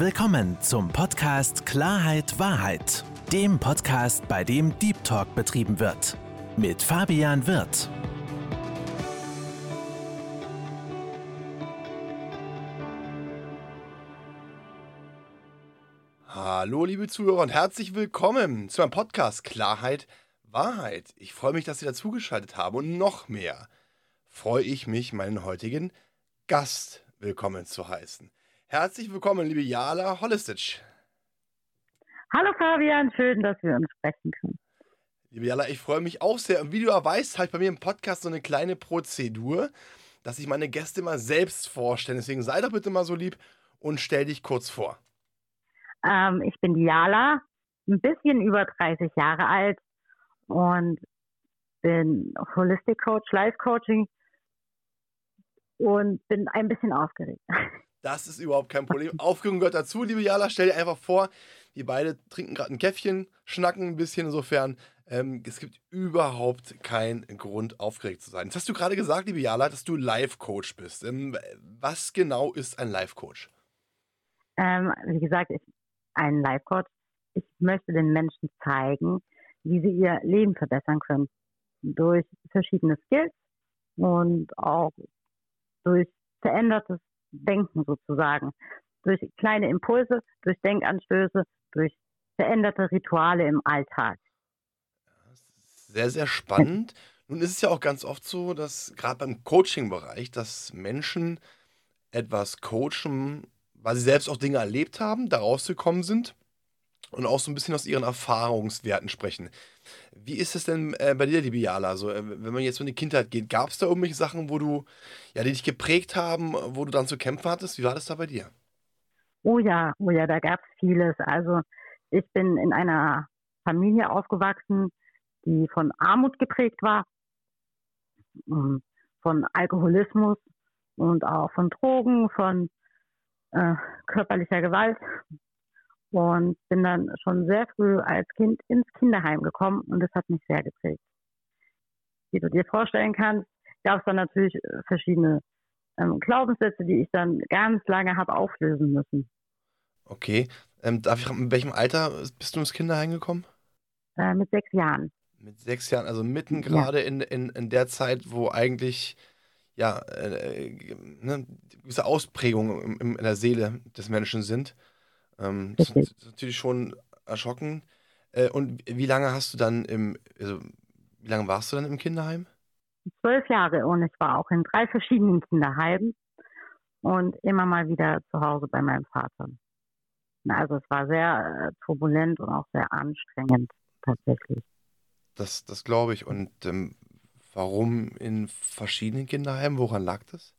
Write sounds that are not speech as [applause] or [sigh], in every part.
Willkommen zum Podcast Klarheit Wahrheit, dem Podcast, bei dem Deep Talk betrieben wird. Mit Fabian Wirth. Hallo, liebe Zuhörer und herzlich willkommen zu meinem Podcast Klarheit Wahrheit. Ich freue mich, dass Sie dazugeschaltet haben und noch mehr freue ich mich, meinen heutigen Gast willkommen zu heißen. Herzlich willkommen, liebe Jala Holistic. Hallo Fabian, schön, dass wir uns sprechen können. Liebe Jala, ich freue mich auch sehr. Und wie du ja weißt, habe ich bei mir im Podcast so eine kleine Prozedur, dass ich meine Gäste mal selbst vorstelle. Deswegen sei doch bitte mal so lieb und stell dich kurz vor. Ähm, ich bin Jala, ein bisschen über 30 Jahre alt und bin Holistic Coach, Life Coaching und bin ein bisschen aufgeregt. [laughs] Das ist überhaupt kein Problem. Aufregung gehört dazu, liebe Jala. Stell dir einfach vor, wir beide trinken gerade ein Käffchen, schnacken ein bisschen. Insofern, ähm, es gibt überhaupt keinen Grund, aufgeregt zu sein. Jetzt hast du gerade gesagt, liebe Jala, dass du Life-Coach bist. Ähm, was genau ist ein Life-Coach? Ähm, wie gesagt, ich, ein Life-Coach. Ich möchte den Menschen zeigen, wie sie ihr Leben verbessern können. Durch verschiedene Skills und auch durch verändertes Denken sozusagen. Durch kleine Impulse, durch Denkanstöße, durch veränderte Rituale im Alltag. Sehr, sehr spannend. Nun ist es ja auch ganz oft so, dass gerade beim Coaching-Bereich, dass Menschen etwas coachen, weil sie selbst auch Dinge erlebt haben, da rausgekommen sind und auch so ein bisschen aus ihren Erfahrungswerten sprechen. Wie ist es denn äh, bei dir, liebe Jala? Also, äh, wenn man jetzt in die Kindheit geht, gab es da irgendwelche Sachen, wo du, ja, die dich geprägt haben, wo du dann zu kämpfen hattest? Wie war das da bei dir? Oh ja, oh ja, da gab es vieles. Also, ich bin in einer Familie aufgewachsen, die von Armut geprägt war, ähm, von Alkoholismus und auch von Drogen, von äh, körperlicher Gewalt und bin dann schon sehr früh als Kind ins Kinderheim gekommen und das hat mich sehr geprägt. Wie du dir vorstellen kannst, gab es dann natürlich äh, verschiedene ähm, Glaubenssätze, die ich dann ganz lange habe auflösen müssen. Okay. Ähm, darf ich, in welchem Alter bist du ins Kinderheim gekommen? Äh, mit sechs Jahren. Mit sechs Jahren, also mitten gerade ja. in, in, in der Zeit, wo eigentlich ja äh, ne, gewisse Ausprägungen in, in der Seele des Menschen sind. Ähm, das ist natürlich schon erschrocken. Äh, und wie lange hast du dann im, also wie lange warst du dann im Kinderheim? Zwölf Jahre und ich war auch in drei verschiedenen Kinderheimen und immer mal wieder zu Hause bei meinem Vater. Also es war sehr äh, turbulent und auch sehr anstrengend tatsächlich. Das, das glaube ich. Und ähm, warum in verschiedenen Kinderheimen? Woran lag das?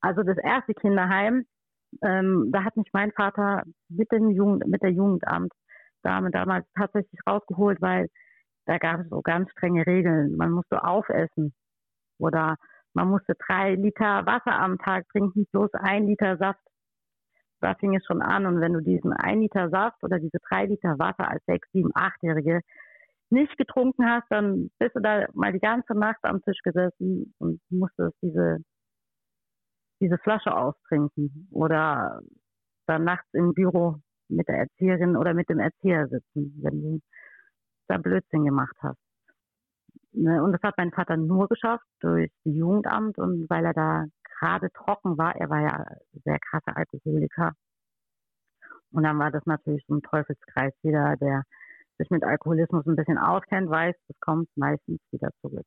Also das erste Kinderheim, ähm, da hat mich mein Vater mit, dem Jugend, mit der Jugendamtdame damals tatsächlich rausgeholt, weil da gab es so ganz strenge Regeln. Man musste aufessen oder man musste drei Liter Wasser am Tag trinken, bloß ein Liter Saft. Da fing es schon an. Und wenn du diesen ein Liter Saft oder diese drei Liter Wasser als sechs, sieben, achtjährige nicht getrunken hast, dann bist du da mal die ganze Nacht am Tisch gesessen und musstest diese diese Flasche austrinken oder dann nachts im Büro mit der Erzieherin oder mit dem Erzieher sitzen, wenn du da Blödsinn gemacht hast. Ne, und das hat mein Vater nur geschafft durch das Jugendamt und weil er da gerade trocken war. Er war ja sehr krasser Alkoholiker. Und dann war das natürlich so ein Teufelskreis. Jeder, der sich mit Alkoholismus ein bisschen auskennt, weiß, das kommt meistens wieder zurück.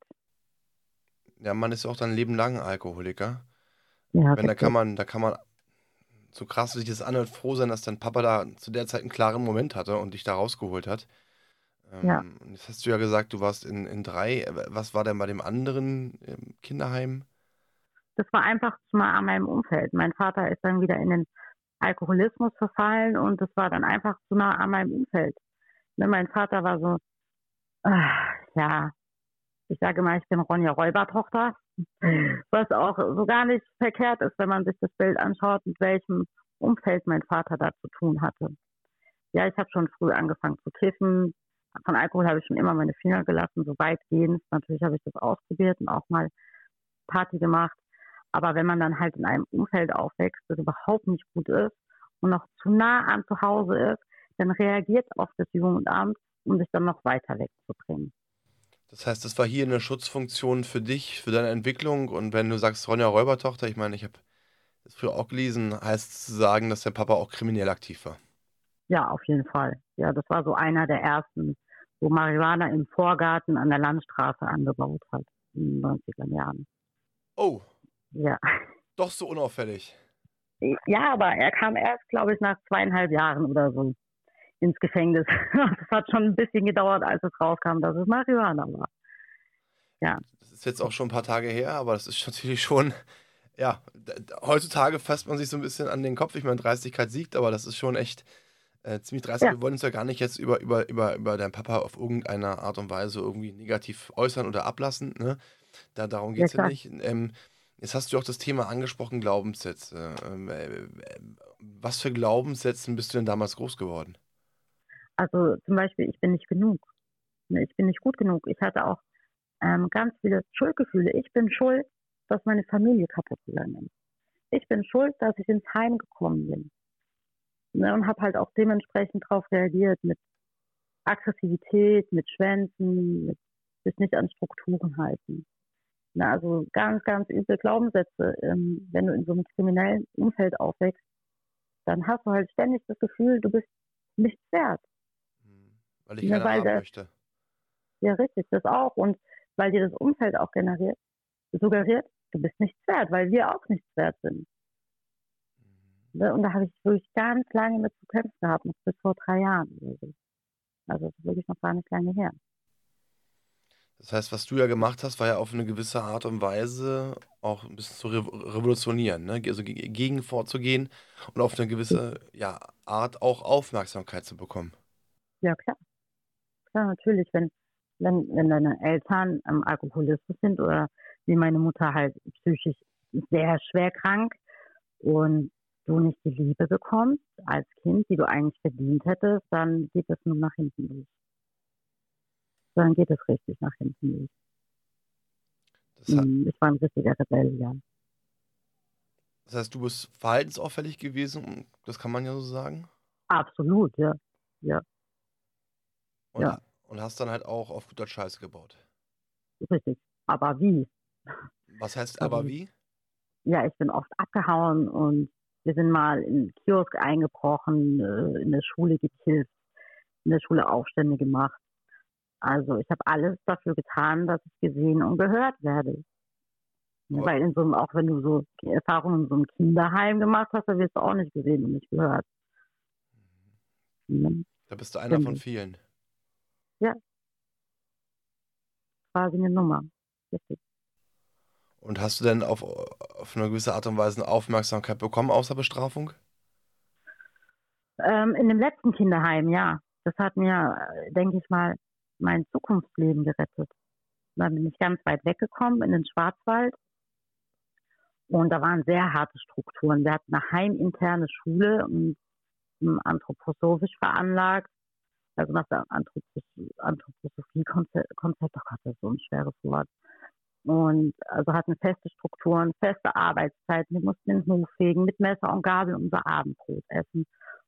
Ja, man ist auch dann Leben lang Alkoholiker. Ja, Wenn, da kann man, da kann man, so krass wie sich das anhört, froh sein, dass dein Papa da zu der Zeit einen klaren Moment hatte und dich da rausgeholt hat. Ähm, ja. Jetzt hast du ja gesagt, du warst in, in drei. Was war denn bei dem anderen ähm, Kinderheim? Das war einfach mal an meinem Umfeld. Mein Vater ist dann wieder in den Alkoholismus verfallen und das war dann einfach zu nah an meinem Umfeld. Ne, mein Vater war so, ach, ja, ich sage mal, ich bin Ronja Räubertochter, was auch so gar nicht verkehrt ist, wenn man sich das Bild anschaut, mit welchem Umfeld mein Vater da zu tun hatte. Ja, ich habe schon früh angefangen zu kiffen. Von Alkohol habe ich schon immer meine Finger gelassen, so weitgehend. Natürlich habe ich das ausprobiert und auch mal Party gemacht. Aber wenn man dann halt in einem Umfeld aufwächst, das überhaupt nicht gut ist und noch zu nah an zu Hause ist, dann reagiert oft das Jugendamt, um sich dann noch weiter wegzubringen. Das heißt, das war hier eine Schutzfunktion für dich, für deine Entwicklung. Und wenn du sagst, Ronja Räubertochter, ich meine, ich habe das früher auch gelesen, heißt es zu sagen, dass der Papa auch kriminell aktiv war. Ja, auf jeden Fall. Ja, das war so einer der ersten, wo Marihuana im Vorgarten an der Landstraße angebaut hat, in den 90er Jahren. Oh. Ja. Doch so unauffällig. Ja, aber er kam erst, glaube ich, nach zweieinhalb Jahren oder so ins Gefängnis. [laughs] Das hat schon ein bisschen gedauert, als es rauskam, dass es Marihuana war. Ja. Das ist jetzt auch schon ein paar Tage her, aber das ist [laughs] natürlich schon, ja, heutzutage fasst man sich so ein bisschen an den Kopf. Ich meine, Dreistigkeit siegt, aber das ist schon echt äh, ziemlich dreistig. Ja. Wir wollen uns ja gar nicht jetzt über, über, über, über deinen Papa auf irgendeine Art und Weise irgendwie negativ äußern oder ablassen. Ne? Da, darum geht es ja, ja, nicht. Ähm, jetzt hast du auch das Thema angesprochen, Glaubenssätze. Ähm, äh, was für Glaubenssätzen bist du denn damals groß geworden? Also zum Beispiel, ich bin nicht genug. Ne, ich bin nicht gut genug. Ich hatte auch ähm, ganz viele Schuldgefühle. Ich bin schuld, dass meine Familie kaputt gegangen ist. Ich bin schuld, dass ich ins Heim gekommen bin. Ne, und habe halt auch dementsprechend darauf reagiert mit Aggressivität, mit Schwänzen, mit sich nicht an Strukturen halten. Ne, also ganz, ganz üble Glaubenssätze. Ähm, wenn du in so einem kriminellen Umfeld aufwächst, dann hast du halt ständig das Gefühl, du bist nichts wert. Weil ich ja, keine haben möchte. Ja, richtig, das auch. Und weil dir das Umfeld auch generiert, suggeriert, du bist nichts wert, weil wir auch nichts wert sind. Mhm. Ne, und da habe ich wirklich ganz lange mit zu kämpfen gehabt, noch bis vor drei Jahren. Also das ist wirklich noch gar nicht lange her. Das heißt, was du ja gemacht hast, war ja auf eine gewisse Art und Weise auch ein bisschen zu revolutionieren, ne? also gegen vorzugehen und auf eine gewisse ja, Art auch Aufmerksamkeit zu bekommen. Ja, klar klar, natürlich, wenn, wenn, wenn deine Eltern ähm, Alkoholisten sind oder wie meine Mutter halt psychisch sehr schwer krank und du nicht die Liebe bekommst als Kind, die du eigentlich verdient hättest, dann geht es nur nach hinten durch. Dann geht es richtig nach hinten durch. Hm, ich war ein richtiger Rebell, ja. Das heißt, du bist verhaltensauffällig gewesen, das kann man ja so sagen? Absolut, ja. ja. Und, ja. und hast dann halt auch auf guter Scheiße gebaut. Richtig. Aber wie? Was heißt aber wie? Ja, ich bin oft abgehauen und wir sind mal in den Kiosk eingebrochen, äh, in der Schule gekillt, in der Schule Aufstände gemacht. Also ich habe alles dafür getan, dass ich gesehen und gehört werde. Aber Weil in so einem, auch wenn du so Erfahrungen in so einem Kinderheim gemacht hast, dann wirst du auch nicht gesehen und nicht gehört. Mhm. Da bist du einer von vielen. Ja. Quasi eine Nummer. Richtig. Und hast du denn auf, auf eine gewisse Art und Weise eine Aufmerksamkeit bekommen außer Bestrafung? Ähm, in dem letzten Kinderheim, ja. Das hat mir, denke ich mal, mein Zukunftsleben gerettet. Da bin ich ganz weit weggekommen in den Schwarzwald. Und da waren sehr harte Strukturen. Wir hatten eine heiminterne Schule und anthroposophisch veranlagt also nach der Anthroposophie-Konzept, oh Gott, das ist so ein schweres Wort. Und also hatten feste Strukturen, feste Arbeitszeiten. Wir mussten den Hof fegen, mit Messer und Gabel unser Abendbrot essen.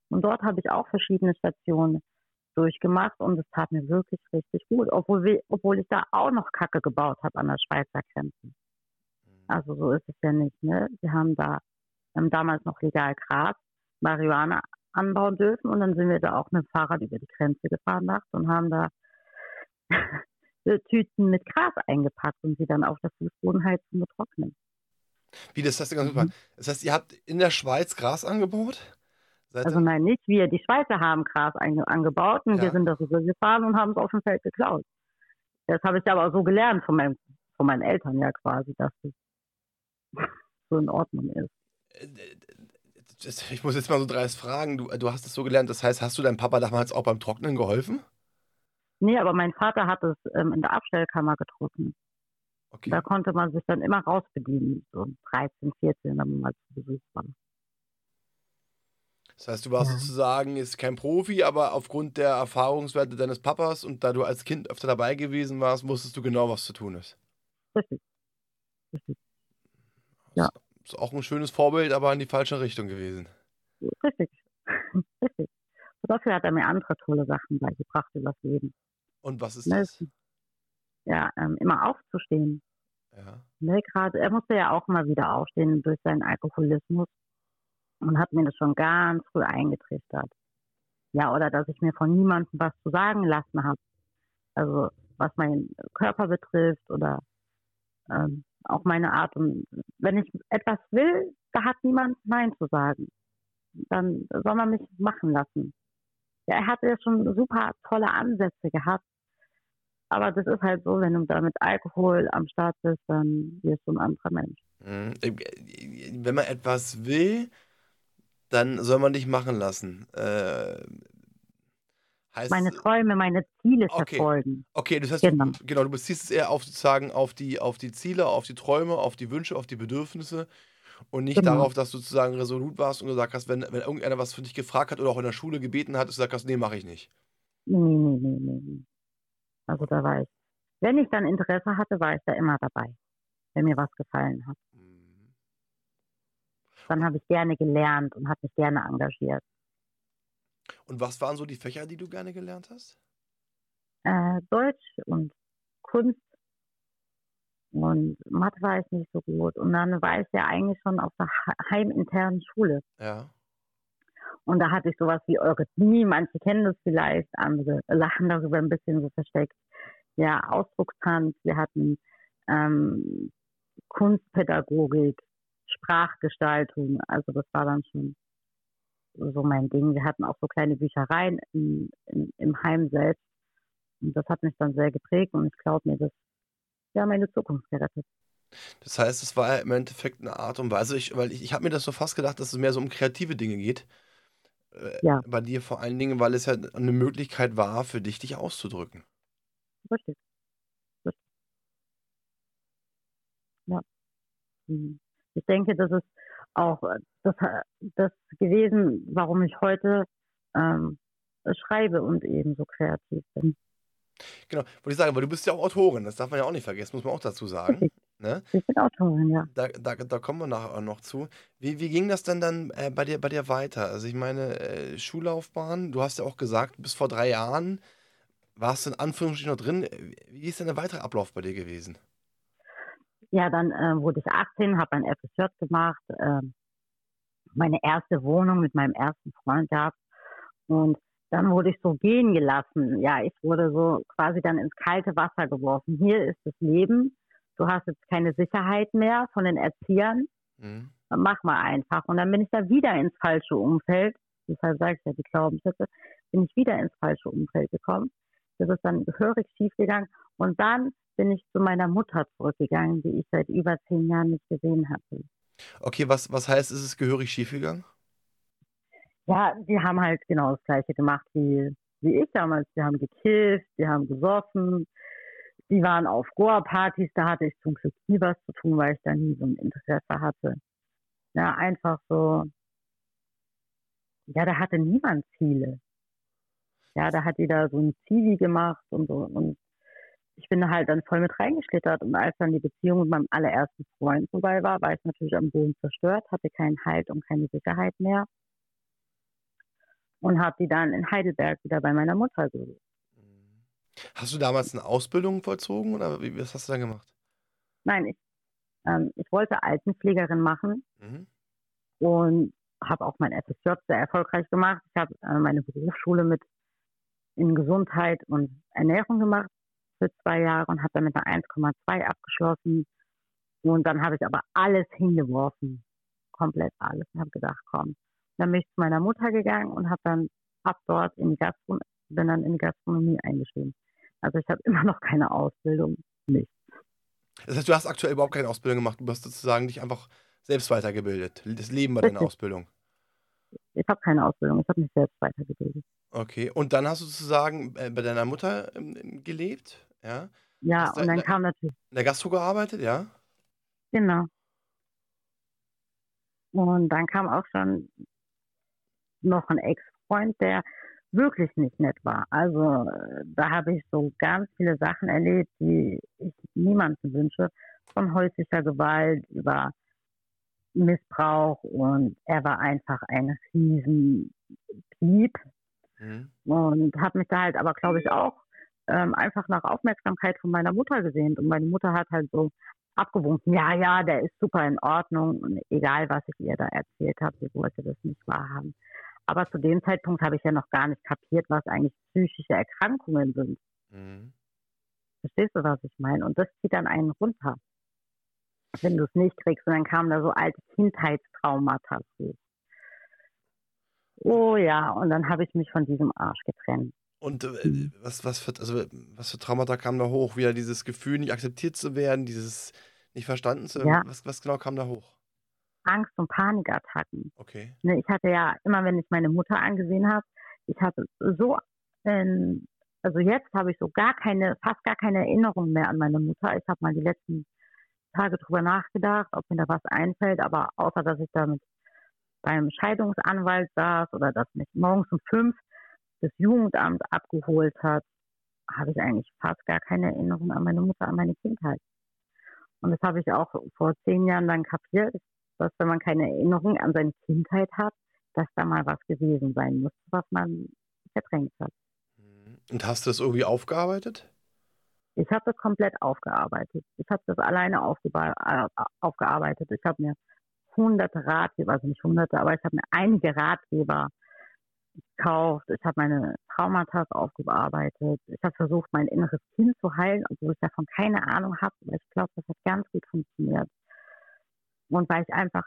Und dort habe ich auch verschiedene Stationen durchgemacht und es tat mir wirklich richtig gut, obwohl, wir, obwohl ich da auch noch Kacke gebaut habe an der Schweizer Grenze. Mhm. Also so ist es ja nicht. Ne? Wir haben da wir haben damals noch legal Gras, Marihuana anbauen dürfen. Und dann sind wir da auch mit dem Fahrrad über die Grenze gefahren nachts und haben da [laughs] Tüten mit Gras eingepackt und sie dann auf der Fußbodenheizung getrocknet. Wie, das heißt ganz super. Mhm. Das heißt, ihr habt in der Schweiz Gras angebaut? Seid also nein, nicht wir. Die Schweizer haben Gras angebaut und ja. wir sind darüber gefahren und haben es auf dem Feld geklaut. Das habe ich aber so gelernt von, meinem, von meinen Eltern ja quasi, dass es [laughs] so in Ordnung ist. Ich muss jetzt mal so dreist fragen, du, du hast es so gelernt, das heißt, hast du deinem Papa damals auch beim Trocknen geholfen? Nee, aber mein Vater hat es ähm, in der Abstellkammer getrocknet. Okay. Da konnte man sich dann immer rausbedienen, so 13, 14, wenn man mal zu Besuch war. Das heißt, du warst ja. sozusagen ist kein Profi, aber aufgrund der Erfahrungswerte deines Papas und da du als Kind öfter dabei gewesen warst, wusstest du genau, was zu tun ist. Richtig. Richtig. Ja. Ist auch ein schönes Vorbild, aber in die falsche Richtung gewesen. Richtig. [laughs] dafür hat er mir andere tolle Sachen beigebracht übers Leben. Und was ist Ne, das? Ja, ähm, immer aufzustehen. Ja. Ne, gerade, er musste ja auch mal wieder aufstehen durch seinen Alkoholismus und hat mir das schon ganz früh eingetrichtert. Ja, oder dass ich mir von niemandem was zu sagen lassen habe. Also was meinen Körper betrifft oder ähm, auch meine Art. Und wenn ich etwas will, da hat niemand Nein zu sagen. Dann soll man mich machen lassen. Ja, er hatte ja schon super tolle Ansätze gehabt. Aber das ist halt so, wenn du da mit Alkohol am Start bist, dann wirst du ein anderer Mensch. Mhm. Äh, Wenn man etwas will, dann soll man dich machen lassen. Äh, heißt, Meine Träume, meine Ziele Okay. verfolgen. okay, das heißt, Genau. du, genau, du beziehst es eher auf sozusagen auf die, auf die Ziele, auf die Träume, auf die Wünsche, auf die Bedürfnisse und nicht Genau. darauf, dass du sozusagen resolut warst und gesagt hast, wenn, wenn irgendeiner was für dich gefragt hat oder auch in der Schule gebeten hat, dass du gesagt hast, nee, mache ich nicht. Nee, nee, nee, nee, nee. Also da war ich. Wenn ich dann Interesse hatte, war ich da immer dabei, wenn mir was gefallen hat. Mhm. Dann habe ich gerne gelernt und habe mich gerne engagiert. Und was waren so die Fächer, die du gerne gelernt hast? Äh, Deutsch und Kunst und Mathe war ich nicht so gut. Und dann war ich ja eigentlich schon auf der he- heiminternen Schule. Ja. Und da hatte ich sowas wie Eurythmie, manche kennen das vielleicht, andere lachen darüber ein bisschen so versteckt. Ja, Ausdruckstanz, wir hatten ähm, Kunstpädagogik, Sprachgestaltung, also das war dann schon so mein Ding. Wir hatten auch so kleine Büchereien im, im, im Heim selbst. Und das hat mich dann sehr geprägt und ich glaube mir, das ja meine Zukunft gerettet. Das heißt, es war im Endeffekt eine Art und Weise, ich, weil ich, ich habe mir das so fast gedacht, dass es mehr so um kreative Dinge geht. Äh, Ja. Bei dir vor allen Dingen, weil es ja eine Möglichkeit war, für dich, dich auszudrücken. Richtig. Richtig. Ja. Mhm. Ich denke, das ist auch äh, das, das gewesen, warum ich heute ähm, schreibe und eben so kreativ bin. Genau, wollte ich sagen, weil du bist ja auch Autorin, das darf man ja auch nicht vergessen, muss man auch dazu sagen. Ne? Ich bin Autorin, ja. Da, da, da kommen wir nachher noch zu. Wie, wie ging das denn dann äh, bei dir, bei dir weiter? Also ich meine, äh, Schullaufbahn, du hast ja auch gesagt, bis vor drei Jahren warst du in Anführungsstrichen noch drin. Wie ist denn der weitere Ablauf bei dir gewesen? Ja, dann äh, wurde ich 18, habe ein FSJ gemacht, ähm, meine erste Wohnung mit meinem ersten Freund gehabt und dann wurde ich so gehen gelassen. Ja, ich wurde so quasi dann ins kalte Wasser geworfen. Hier ist das Leben. Du hast jetzt keine Sicherheit mehr von den Erziehern. Mhm. Dann mach mal einfach. Und dann bin ich da wieder ins falsche Umfeld. Deshalb sage ich ja, die Glaubenssätze, bin ich wieder ins falsche Umfeld gekommen. Das ist dann gehörig schief gegangen. Und dann bin ich zu meiner Mutter zurückgegangen, die ich seit über zehn Jahren nicht gesehen hatte. Okay, was, was heißt, ist es gehörig schiefgegangen? Ja, die haben halt genau das Gleiche gemacht wie, wie ich damals. Die haben gekifft, die haben gesoffen, die waren auf Goa-Partys. Da hatte ich zum Glück nie was zu tun, weil ich da nie so ein Interesse hatte. Ja, einfach so. Ja, da hatte niemand Ziele. Ja, da hat jeder so ein Zivi gemacht und so. Und ich bin halt dann voll mit reingeschlittert. Und als dann die Beziehung mit meinem allerersten Freund vorbei war, war ich natürlich am Boden zerstört, hatte keinen Halt und keine Sicherheit mehr. Und habe die dann in Heidelberg wieder bei meiner Mutter gesucht. Hast du damals eine Ausbildung vollzogen oder wie, was hast du dann gemacht? Nein, ich, ähm, ich wollte Altenpflegerin machen Mhm. und habe auch mein FSJ sehr erfolgreich gemacht. Ich habe äh, meine Berufsschule mit in Gesundheit und Ernährung gemacht für zwei Jahre und habe dann mit einer 1,2 abgeschlossen. Und dann habe ich aber alles hingeworfen, komplett alles. Und habe gedacht, komm. Dann bin ich zu meiner Mutter gegangen und habe dann ab dort in die Gastronomie, bin dann in die Gastronomie eingestiegen. Also ich habe [laughs] immer noch keine Ausbildung, nichts. Das heißt, du hast aktuell überhaupt keine Ausbildung gemacht, du hast sozusagen dich einfach selbst weitergebildet. Das Leben war deine. Ausbildung. Ich habe keine Ausbildung, ich habe mich selbst weitergebildet. Okay, und dann hast du sozusagen äh, bei deiner Mutter ähm, gelebt, ja? Ja, Hast und dann der- kam natürlich, In der Gastro gearbeitet, ja? genau. Und dann kam auch schon noch ein Ex-Freund, der wirklich nicht nett war. Also da habe ich so ganz viele Sachen erlebt, die ich niemandem wünsche. Von häuslicher Gewalt über Missbrauch und er war einfach ein riesen Piep, Mhm. Und habe mich da halt aber, glaube ich, auch ähm, einfach nach Aufmerksamkeit von meiner Mutter gesehnt. Und meine Mutter hat halt so abgewunken, ja, ja, der ist super in Ordnung. Und egal, was ich ihr da erzählt habe, sie wollte das nicht wahrhaben. Aber zu dem Zeitpunkt habe ich ja noch gar nicht kapiert, was eigentlich psychische Erkrankungen sind. Mhm. Verstehst du, was ich meine? Und das zieht dann einen runter, wenn du es nicht kriegst. Und dann kamen da so alte Kindheitstraumata. Oh ja, und dann habe ich mich von diesem Arsch getrennt. Und äh, was, was, für, also, was für Traumata kam da hoch? Wieder dieses Gefühl, nicht akzeptiert zu werden, dieses nicht verstanden zu werden. Ja. Was, was genau kam da hoch? Angst- und Panikattacken. Okay. Ne, ich hatte ja immer, wenn ich meine Mutter angesehen habe, ich hatte so, ähm, also jetzt habe ich so gar keine, fast gar keine Erinnerung mehr an meine Mutter. Ich habe mal die letzten Tage drüber nachgedacht, ob mir da was einfällt, aber außer dass ich damit beim Scheidungsanwalt saß oder dass mich morgens um fünf das Jugendamt abgeholt hat, habe ich eigentlich fast gar keine Erinnerung an meine Mutter, an meine Kindheit. Und das habe ich auch vor zehn Jahren dann kapiert, dass wenn man keine Erinnerung an seine Kindheit hat, dass da mal was gewesen sein muss, was man verdrängt hat. Und hast du das irgendwie aufgearbeitet? Ich habe das komplett aufgearbeitet. Ich habe das alleine äh, aufgearbeitet. Ich habe mir hunderte Ratgeber, also nicht hunderte, aber ich habe mir einige Ratgeber gekauft. Ich habe meine Traumata aufgearbeitet. Ich habe versucht, mein inneres Kind zu heilen, obwohl ich davon keine Ahnung habe. Aber ich glaube, das hat ganz gut funktioniert. Und weil ich einfach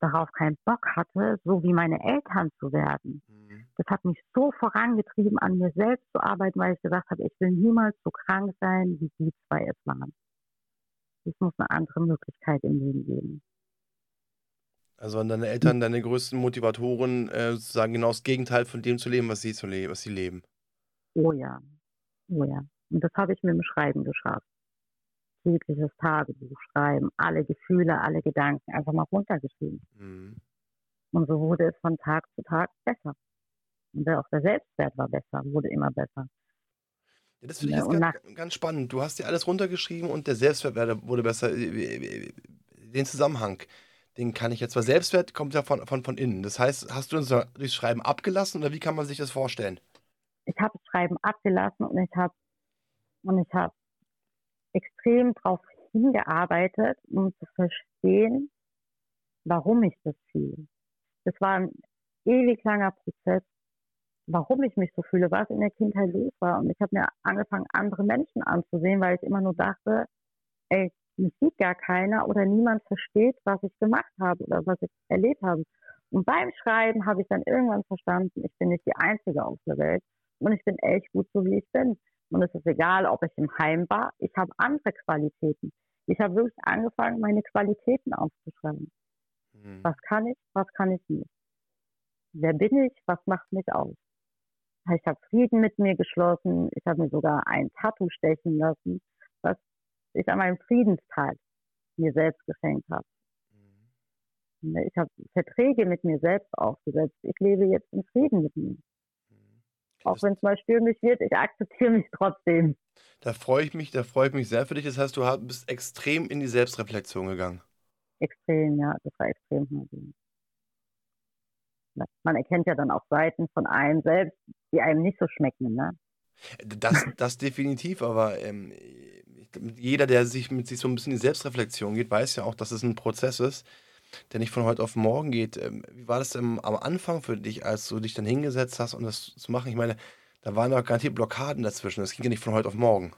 darauf keinen Bock hatte, so wie meine Eltern zu werden. Mhm. Das hat mich so vorangetrieben, an mir selbst zu arbeiten, weil ich gesagt habe, ich will niemals so krank sein, wie die zwei es waren. Es muss eine andere Möglichkeit im Leben geben. Also waren deine Eltern deine größten Motivatoren, äh, sozusagen genau das Gegenteil von dem zu leben, was sie, zu le was sie leben? Oh ja, oh ja. Und das habe ich mit dem Schreiben geschafft tägliches Tagebuch schreiben, alle Gefühle, alle Gedanken einfach mal runtergeschrieben. Mhm. Und so wurde es von Tag zu Tag besser. Und auch der Selbstwert war besser, wurde immer besser. Ja, das finde ich jetzt ganz, ganz, spannend. Du hast dir alles runtergeschrieben und der Selbstwert wurde besser. Den Zusammenhang, den kann ich jetzt, weil Selbstwert kommt ja von, von, von innen. Das heißt, hast du uns durchs Schreiben abgelassen oder wie kann man sich das vorstellen? Ich habe das Schreiben abgelassen und ich habe und ich habe extrem darauf hingearbeitet, um zu verstehen, warum ich das fühle. Das war ein ewig langer Prozess, warum ich mich so fühle, was in der Kindheit los war. Und ich habe mir angefangen, andere Menschen anzusehen, weil ich immer nur dachte, ey, mich sieht gar keiner oder niemand versteht, was ich gemacht habe oder was ich erlebt habe. Und beim Schreiben habe ich dann irgendwann verstanden, ich bin nicht die Einzige auf der Welt und ich bin echt gut so, wie ich bin. Und es ist egal, ob ich im Heim war. Ich habe andere Qualitäten. Ich habe wirklich angefangen, meine Qualitäten aufzuschreiben. Mhm. Was kann ich, was kann ich nicht? Wer bin ich? Was macht mich aus? Ich habe Frieden mit mir geschlossen. Ich habe mir sogar ein Tattoo stechen lassen, was ich an meinem Friedenstag mir selbst geschenkt habe. Mhm. Ich habe Verträge mit mir selbst aufgesetzt. Ich lebe jetzt in Frieden mit mir. Auch wenn es mal stürmisch wird, ich akzeptiere mich trotzdem. Da freue ich mich, da freue ich mich sehr für dich. Das heißt, du bist extrem in die Selbstreflexion gegangen. Extrem, ja, das war extrem. Man erkennt ja dann auch Seiten von einem selbst, die einem nicht so schmecken, ne? Das, das definitiv, aber ähm, jeder, der sich mit sich so ein bisschen in die Selbstreflexion geht, weiß ja auch, dass es ein Prozess ist der nicht von heute auf morgen geht. Ähm, wie war das denn am Anfang für dich, als du dich dann hingesetzt hast, um das zu machen? Ich meine, da waren doch garantiert Blockaden dazwischen. Das ging ja nicht von heute auf morgen.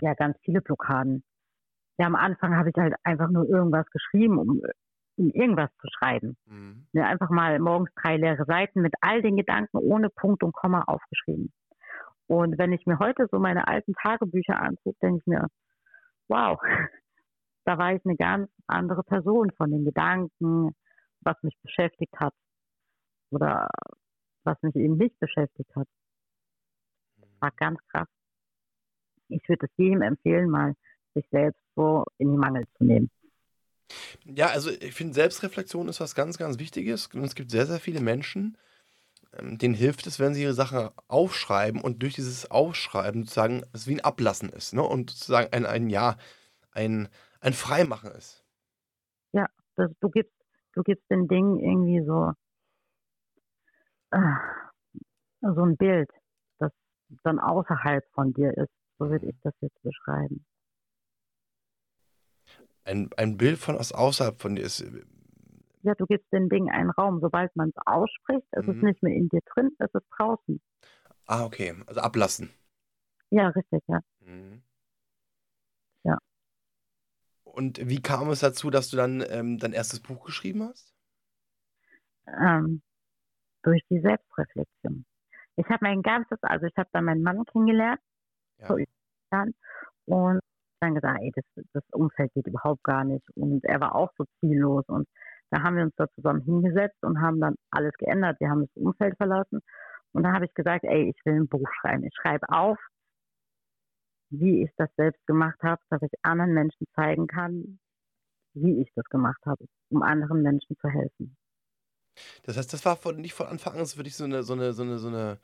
Ja, ganz viele Blockaden. Ja, am Anfang habe ich halt einfach nur irgendwas geschrieben, um, um irgendwas zu schreiben. Mhm. Ja, einfach mal morgens drei leere Seiten mit all den Gedanken ohne Punkt und Komma aufgeschrieben. Und wenn ich mir heute so meine alten Tagebücher angucke, denke ich mir, wow, [laughs] da war ich eine ganz andere Person von den Gedanken, was mich beschäftigt hat oder was mich eben nicht beschäftigt hat. Das war ganz krass. Ich würde es jedem empfehlen, mal sich selbst so in die Mangel zu nehmen. Ja, also ich finde, Selbstreflexion ist was ganz, ganz Wichtiges. Und es gibt sehr, sehr viele Menschen, denen hilft es, wenn sie ihre Sache aufschreiben und durch dieses Aufschreiben sozusagen es wie ein Ablassen ist. Ne? Und sozusagen ein, ein Ja, ein, ein Freimachen ist. Ja, das, du gibst, du gibst den Dingen irgendwie so, äh, so ein Bild, das dann außerhalb von dir ist. So würde ich das jetzt beschreiben. Ein, ein Bild von aus außerhalb von dir ist. Ja, du gibst den Dingen einen Raum. Sobald man es ausspricht, ist mhm. es nicht mehr in dir drin, es ist draußen. Ah, okay. Also ablassen. Ja, richtig, ja. Mhm. Ja. Und wie kam es dazu, dass du dann ähm, dein erstes Buch geschrieben hast? Ähm, durch die Selbstreflexion. Ich habe mein ganzes, also ich habe dann meinen Mann kennengelernt, ja. so dann, und dann gesagt, ey, das, das Umfeld geht überhaupt gar nicht. Und er war auch so ziellos. Und da haben wir uns da zusammen hingesetzt und haben dann alles geändert. Wir haben das Umfeld verlassen. Und da habe ich gesagt, ey, ich will ein Buch schreiben. Ich schreibe auf, wie ich das selbst gemacht habe, dass ich anderen Menschen zeigen kann, wie ich das gemacht habe, um anderen Menschen zu helfen. Das heißt, das war von, nicht von Anfang an für dich so eine, so eine, so eine, so eine,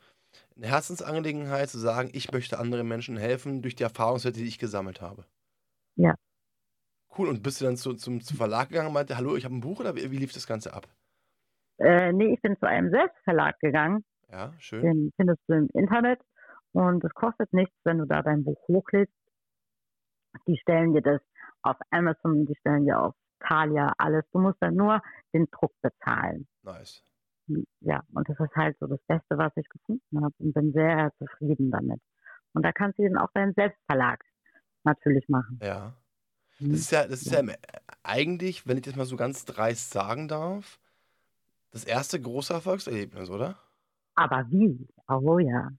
eine Herzensangelegenheit, zu sagen, ich möchte anderen Menschen helfen durch die Erfahrungswerte, die ich gesammelt habe. Ja. Cool. Und bist du dann zu, zum, zum Verlag gegangen und meinte, hallo, ich habe ein Buch oder wie, wie, lief das Ganze ab? Äh, nee, ich bin zu einem Selbstverlag gegangen. Ja, schön. Den findest du im Internet und es kostet nichts, wenn du da dein Buch hochlädst. Die stellen dir das auf Amazon, die stellen dir auf Thalia, alles. Du musst dann nur den Druck bezahlen. Nice. Ja, und das ist halt so das Beste, was ich gefunden habe und bin sehr zufrieden damit. Und da kannst du dann auch deinen Selbstverlag natürlich machen. Ja. Das ist ja, das ist ja, ja eigentlich, wenn ich das mal so ganz dreist sagen darf, das erste große Erfolgserlebnis, oder? Aber wie? Oh ja.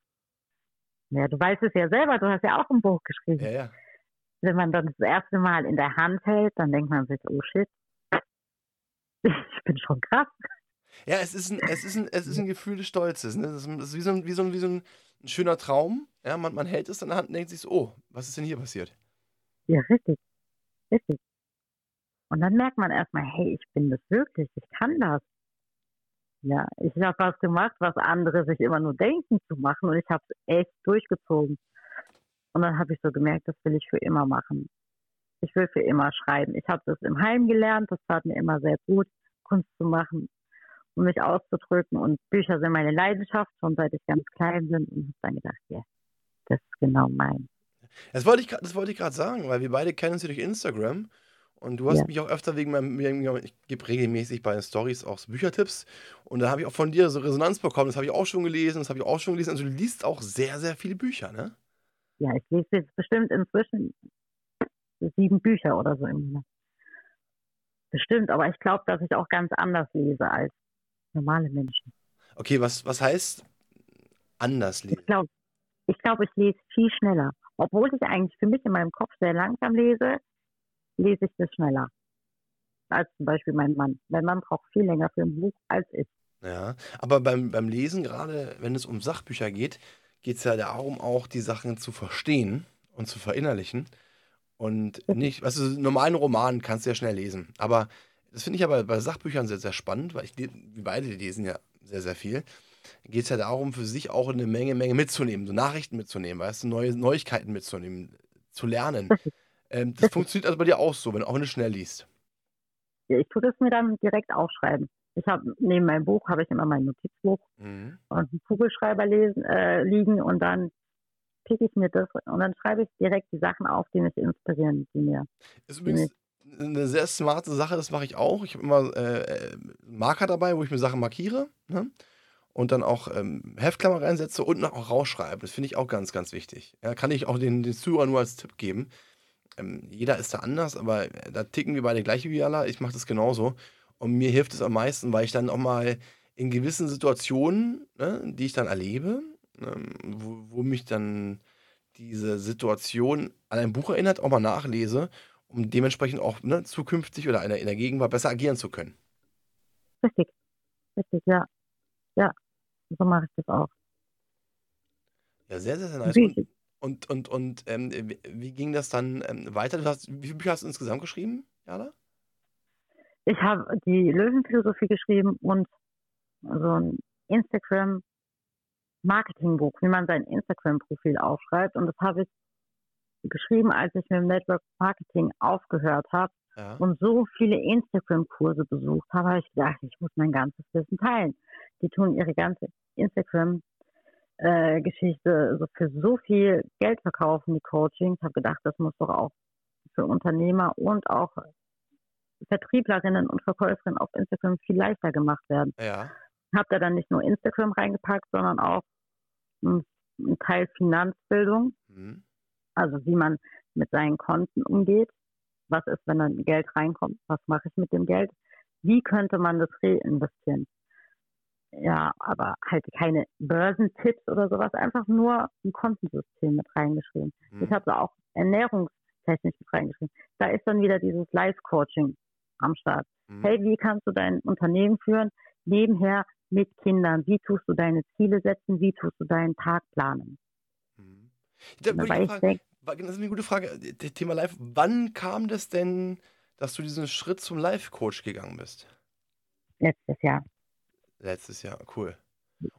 Ja, du weißt es ja selber, du hast ja auch ein Buch geschrieben. Ja, ja. Wenn man dann das erste Mal in der Hand hält, dann denkt man sich, oh shit, ich bin schon krass. Ja, es ist ein, es ist ein, es ist ein Gefühl des Stolzes. Ne? Das ist wie so ein, wie so ein, wie so ein, ein schöner Traum. Ja, man, man hält es in der Hand und denkt sich so, oh, was ist denn hier passiert? Ja, richtig. Richtig. Und dann merkt man erstmal, hey, ich bin das wirklich, ich kann das. Ja, ich habe was gemacht, was andere sich immer nur denken zu machen und ich habe es echt durchgezogen. Und dann habe ich so gemerkt, das will ich für immer machen. Ich will für immer schreiben. Ich habe das im Heim gelernt, das tat mir immer sehr gut, Kunst zu machen um mich auszudrücken. Und Bücher sind meine Leidenschaft, schon seit ich ganz klein bin. Und habe dann gedacht, ja, das ist genau mein. Das wollte ich, das wollte ich gerade sagen, weil wir beide kennen uns ja durch Instagram. Und du hast ja. mich auch öfter wegen meinem, ich gebe regelmäßig bei den Stories auch so Büchertipps. Und da habe ich auch von dir so Resonanz bekommen. Das habe ich auch schon gelesen, das habe ich auch schon gelesen. Also du liest auch sehr, sehr viele Bücher, ne? Ja, ich lese jetzt bestimmt inzwischen sieben Bücher oder so im Monat. Bestimmt, aber ich glaube, dass ich auch ganz anders lese als normale Menschen. Okay, was, was heißt anders lesen? Ich glaube, ich, glaub, ich lese viel schneller. Obwohl ich eigentlich für mich in meinem Kopf sehr langsam lese, lese ich das schneller. Als zum Beispiel mein Mann. Mein Mann braucht viel länger für ein Buch als ich. Ja, aber beim, beim Lesen, gerade wenn es um Sachbücher geht, geht es ja darum, auch die Sachen zu verstehen und zu verinnerlichen. Und nicht, also normalen Roman kannst du ja schnell lesen. Aber das finde ich aber bei Sachbüchern sehr, sehr spannend, weil ich, wir beide lesen ja sehr, sehr viel. Geht es ja darum, für sich auch eine Menge, Menge mitzunehmen, so Nachrichten mitzunehmen, weißt du, neue Neuigkeiten mitzunehmen, zu lernen. Ähm, das funktioniert also bei dir auch so, wenn, auch wenn du schnell liest. Ja, ich tue das mir dann direkt aufschreiben. Ich habe neben meinem Buch habe ich immer mein Notizbuch mhm. und einen Kugelschreiber lesen, äh, liegen und dann picke ich mir das und dann schreibe ich direkt die Sachen auf, die mich inspirieren, die mir. Ist übrigens eine sehr smarte Sache, das mache ich auch. Ich habe immer äh, äh, Marker dabei, wo ich mir Sachen markiere ne? Und dann auch ähm, Heftklammer reinsetze und auch rausschreibe. Das finde ich auch ganz, ganz wichtig. Ja, kann ich auch den, den Zuhörern nur als Tipp geben. Ähm, jeder ist da anders, aber äh, da ticken wir beide gleich wie alle. Ich mache das genauso. Und mir hilft es am meisten, weil ich dann auch mal in gewissen Situationen, ne, die ich dann erlebe, ähm, wo, wo mich dann diese Situation an ein Buch erinnert, auch mal nachlese um dementsprechend auch ne, zukünftig oder in der, in der Gegenwart besser agieren zu können. Richtig, richtig, ja. Ja, so mache ich das auch. Ja, sehr, sehr, sehr nice. Und, und, und, und ähm, wie ging das dann ähm, weiter? Du hast, wie viele Bücher hast du insgesamt geschrieben, Jana? Ich habe die Löwenphilosophie geschrieben und so ein Instagram-Marketingbuch, wie man sein Instagram-Profil aufschreibt. Und das habe ich geschrieben, als ich mit dem Network Marketing aufgehört habe ja. und so viele Instagram-Kurse besucht habe, habe ich gedacht, ich muss mein ganzes Wissen teilen. Die tun ihre ganze Instagram äh, Geschichte so für so viel Geld verkaufen, die Coachings. Ich habe gedacht, das muss doch auch für Unternehmer und auch Vertrieblerinnen und Verkäuferinnen auf Instagram viel leichter gemacht werden. Ja. Habe da dann nicht nur Instagram reingepackt, sondern auch einen Teil Finanzbildung, Mhm. also wie man mit seinen Konten umgeht. Was ist, wenn dann Geld reinkommt? Was mache ich mit dem Geld? Wie könnte man das reinvestieren? Ja, aber halt keine Börsentipps oder sowas, einfach nur ein Kontensystem mit reingeschrieben. Mhm. Ich habe da auch ernährungstechnisch mit reingeschrieben. Da ist dann wieder dieses Live-Coaching am Start. Mhm. Hey, wie kannst du dein Unternehmen führen? Nebenher mit Kindern. Wie tust du deine Ziele setzen? Wie tust du deinen Tag planen? Mhm. Da ich fragen, denke, wa- das ist eine gute Frage. äh, Das Thema Live. Wann kam das denn, dass du diesen Schritt zum Live-Coach gegangen bist? letztes Jahr, Letztes Jahr, cool.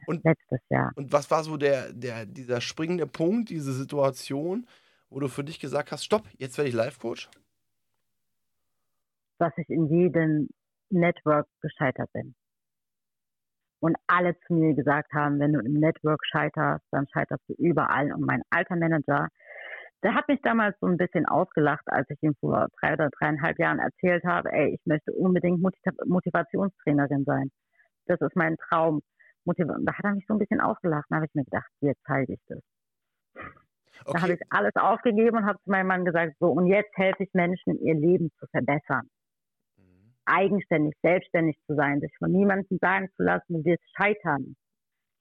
Und, letztes Jahr. und was war so der, der, dieser springende Punkt, diese Situation, wo du für dich gesagt hast, stopp, jetzt werde ich Live-Coach? dass ich in jedem Network gescheitert bin. Und alle zu mir gesagt haben, wenn du im Network scheiterst, dann scheiterst du überall. Und mein alter Manager, der hat mich damals so ein bisschen ausgelacht, als ich ihm vor drei oder dreieinhalb Jahren erzählt habe, ey, ich möchte unbedingt Motiv Motivationstrainerin sein. Das ist mein Traum. Da hat er mich so ein bisschen ausgelacht. Da habe ich mir gedacht, dir zeige ich das. Da habe Okay, ich alles aufgegeben und habe zu meinem Mann gesagt, so, und jetzt helfe ich Menschen, ihr Leben zu verbessern Mhm. eigenständig, selbstständig zu sein, sich von niemandem sagen zu lassen, du wirst scheitern.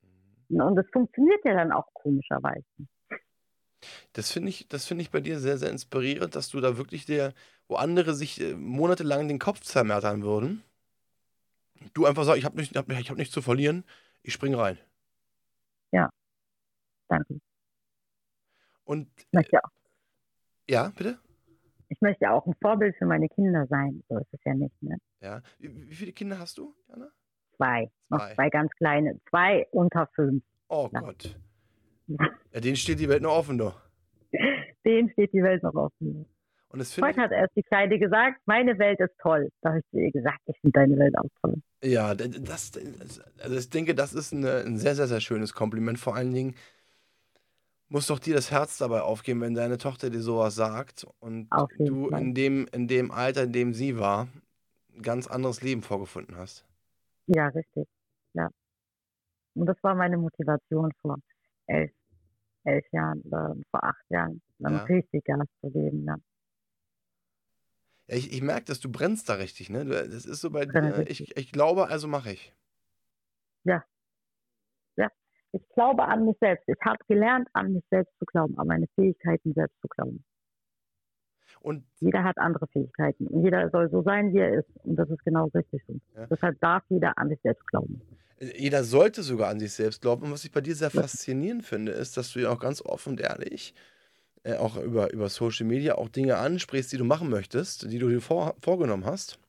Mhm. Und das funktioniert ja dann auch komischerweise. Das finde ich, das finde ich bei dir sehr, sehr inspirierend, dass du da wirklich der, wo andere sich äh, monatelang den Kopf zermertern würden, du einfach sagst, ich habe nicht, hab, ich hab nichts zu verlieren, ich spring rein. Danke. Und Ich möchte, auch, ja, bitte? ich möchte ja auch ein Vorbild für meine Kinder sein. So ist es ja nicht. Ne? Ja. Wie, wie viele Kinder hast du, Jana? Zwei. Noch Zwei. zwei ganz kleine. Zwei unter fünf. Oh Ja. Gott. Ja, denen steht die Welt noch offen, doch. [laughs] Denen steht die Welt noch offen. Und das Heute hat erst die Kleine gesagt, meine Welt ist toll. Da habe ich zu ihr gesagt, ich finde deine Welt auch toll. ja, das, also ich denke, das ist eine, ein sehr, sehr, sehr schönes Kompliment. Vor allen Dingen muss doch dir das Herz dabei aufgehen, wenn deine Tochter dir sowas sagt und du Fall. in dem, in dem Alter, in dem sie war, ein ganz anderes Leben vorgefunden hast. Ja, richtig. Ja. Und das war meine Motivation vor elf, elf Jahren oder vor acht Jahren, dann Ja. richtig Gas zu geben. Ja. Ja, ich, ich merke, dass du brennst da richtig, ne? Du, das ist so bei dir. richtig. Ich, ich glaube, also mache ich. Ich glaube an mich selbst. Ich habe gelernt, an mich selbst zu glauben, an meine Fähigkeiten selbst zu glauben. Und Jeder hat andere Fähigkeiten und jeder soll so sein, wie er ist. Und das ist genau richtig so. Ja. Deshalb darf jeder an sich selbst glauben. jeder sollte sogar an sich selbst glauben. Und was ich bei dir sehr faszinierend finde, ist, dass du ja auch ganz offen und ehrlich, äh, auch über, über Social Media, auch Dinge ansprichst, die du machen möchtest, die du dir vor, vorgenommen hast.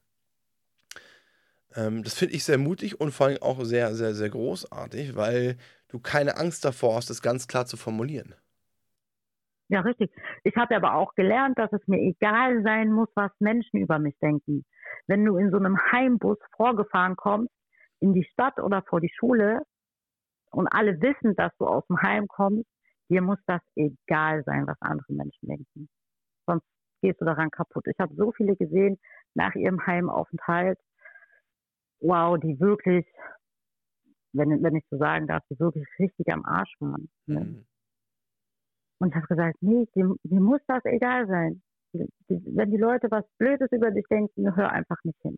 Ähm, das finde ich sehr mutig und vor allem auch sehr, sehr, sehr großartig, weil du keine Angst davor hast, das ganz klar zu formulieren. Ja, richtig. Ich habe aber auch gelernt, dass es mir egal sein muss, was Menschen über mich denken. Wenn du in so einem Heimbus vorgefahren kommst, in die Stadt oder vor die Schule und alle wissen, dass du aus dem Heim kommst, dir muss das egal sein, was andere Menschen denken. Sonst gehst du daran kaputt. Ich habe so viele gesehen nach ihrem Heimaufenthalt, wow, die wirklich, wenn, wenn ich so sagen darf, die wirklich richtig am Arsch waren. Ne? Mhm. Und ich habe gesagt, nee, dir, dir muss das egal sein. Wenn die Leute was Blödes über dich denken, hör einfach nicht hin.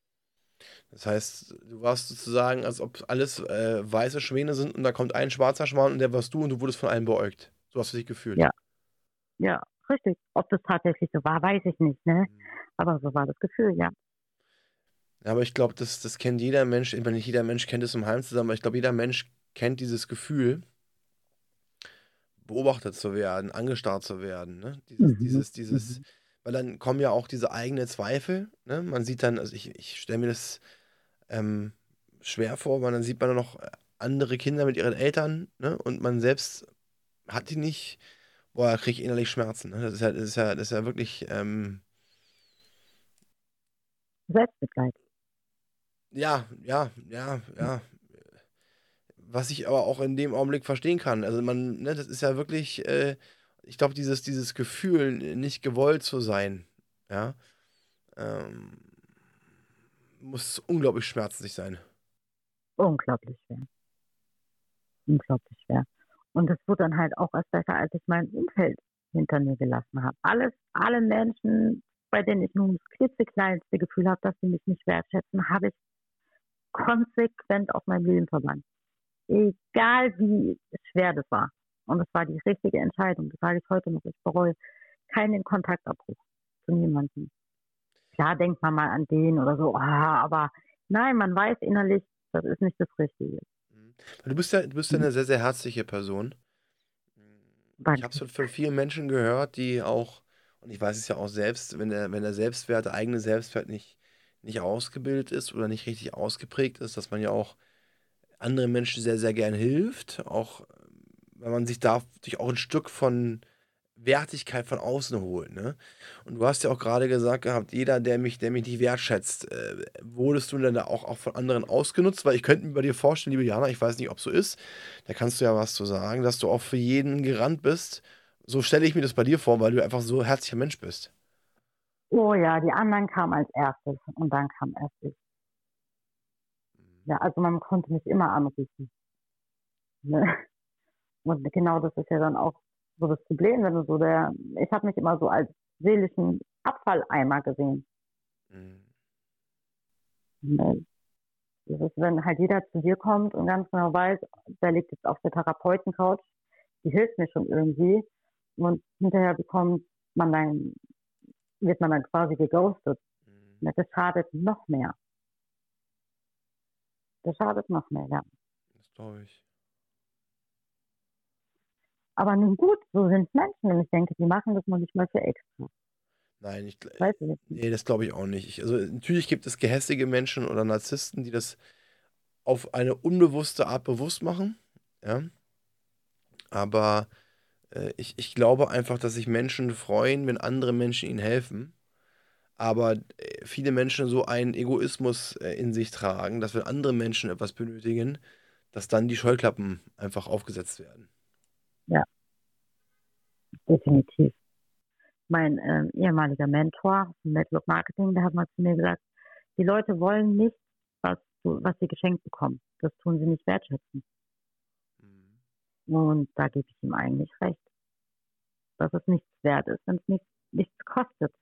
Das heißt, du warst sozusagen, als ob alles äh, weiße Schwäne sind und da kommt ein schwarzer Schwan und der warst du und du wurdest von allen beäugt. So hast du dich gefühlt. Ja. Ja, richtig. Ob das tatsächlich so war, weiß ich nicht, ne? Mhm. Aber so war das Gefühl, ja. Aber ich glaube, das, das kennt jeder Mensch. Ich meine, nicht jeder Mensch kennt es im Heim zusammen, aber ich glaube, jeder Mensch kennt dieses Gefühl, beobachtet zu werden, angestarrt zu werden. Ne? Dieses, Mhm. dieses, dieses, Mhm. weil dann kommen ja auch diese eigenen Zweifel. Ne? Man sieht dann, also ich, ich stelle mir das ähm, schwer vor, weil dann sieht man dann noch andere Kinder mit ihren Eltern ne? und man selbst hat die nicht. Boah, kriege ich innerlich Schmerzen. Ne? Das ist ja, das ist ja, das ist ja wirklich. Ähm, Selbstmitleid. Ja, ja, ja, ja. was ich aber auch in dem Augenblick verstehen kann. Also man, ne, das ist ja wirklich, äh, ich glaube, dieses, dieses Gefühl, nicht gewollt zu sein, ja, ähm, muss unglaublich schmerzlich sein. Unglaublich schwer. Unglaublich schwer. Und es wurde dann halt auch erst besser, als ich mein Umfeld hinter mir gelassen habe. Alles, alle Menschen, bei denen ich nun das klitzekleinste Gefühl habe, dass sie mich nicht wertschätzen, habe ich konsequent aus meinem Leben verbannt. Egal wie schwer das war. Und es war die richtige Entscheidung. Das sage ich heute noch. Ich bereue keinen Kontaktabbruch zu niemandem. Klar denkt man mal an den oder so, ah, aber nein, man weiß innerlich, das ist nicht das Richtige. Mhm. Du bist ja, du bist ja eine sehr, sehr herzliche Person. Ich habe es von vielen Menschen gehört, die auch, und ich weiß es ja auch selbst, wenn der, wenn der Selbstwert, der eigene Selbstwert nicht, nicht ausgebildet ist oder nicht richtig ausgeprägt ist, dass man ja auch anderen Menschen sehr, sehr gern hilft, auch wenn man sich da sich auch ein Stück von Wertigkeit von außen holt. Ne? Und du hast ja auch gerade gesagt gehabt, jeder, der mich, der mich nicht wertschätzt, äh, wurdest du denn da auch, auch von anderen ausgenutzt? Weil ich könnte mir bei dir vorstellen, liebe Jana, ich weiß nicht, ob so ist, da kannst du ja was zu sagen, dass du auch für jeden gerannt bist. So stelle ich mir das bei dir vor, weil du einfach so ein herzlicher Mensch bist. Oh ja, die anderen kamen als erstes und dann kam erst ich. Ja, also man konnte mich immer anrufen. Ne? Und genau das ist ja dann auch so das Problem, wenn du so der, ich habe mich immer so als seelischen Abfalleimer gesehen. Mhm. Das ist, wenn halt jeder zu dir kommt und ganz genau weiß, der liegt jetzt auf der Therapeutencouch, die hilft mir schon irgendwie und hinterher bekommt man dann, wird man dann quasi geghostet. Mhm. Das schadet noch mehr. Das schadet noch mehr, ja. Das glaube ich. Aber nun gut, so sind Menschen. Und ich denke, die machen das noch nicht mal für extra. Nein, ich, Weiß ich nicht. nee, das glaube ich auch nicht. Ich, also natürlich gibt es gehässige Menschen oder Narzissten, die das auf eine unbewusste Art bewusst machen. Ja. Aber äh, ich, ich glaube einfach, dass sich Menschen freuen, wenn andere Menschen ihnen helfen. Aber äh, viele Menschen so einen Egoismus äh, in sich tragen, dass wenn andere Menschen etwas benötigen, dass dann die Scheuklappen einfach aufgesetzt werden. Ja, definitiv. Mein ähm, ehemaliger Mentor im Network Marketing, der hat mal zu mir gesagt, die Leute wollen nicht, was, was sie geschenkt bekommen. Das tun sie nicht wertschätzen. Mhm. Und da gebe ich ihm eigentlich recht. Dass es nichts wert ist, wenn es nichts, nichts kostet.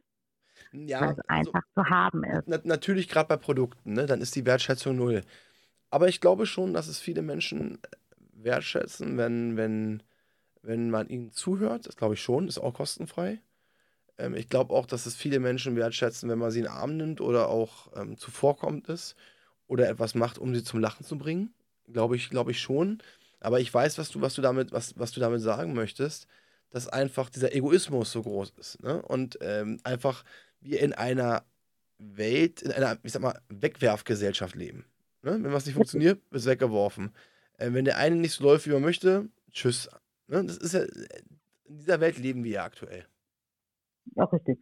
Ja, weil es also, einfach zu haben ist. Na, natürlich gerade bei Produkten, ne? dann ist die Wertschätzung null. Aber ich glaube schon, dass es viele Menschen wertschätzen, wenn, wenn wenn man ihnen zuhört. Das glaube ich schon, ist auch kostenfrei. Ähm, ich glaube auch, dass es viele Menschen wertschätzen, wenn man sie in den Arm nimmt oder auch ähm, zuvorkommt ist oder etwas macht, um sie zum Lachen zu bringen. Glaube ich, glaube ich schon. Aber ich weiß, was du, was du damit, was, was du damit sagen möchtest, dass einfach dieser Egoismus so groß ist. Ne? Und ähm, einfach wir in einer Welt, in einer, ich sag mal, Wegwerfgesellschaft leben. Ne? Wenn was nicht funktioniert, ist weggeworfen. Äh, wenn der eine nicht so läuft, wie man möchte, tschüss, Ne? Das ist ja, in dieser Welt leben wir ja aktuell. Ja, richtig.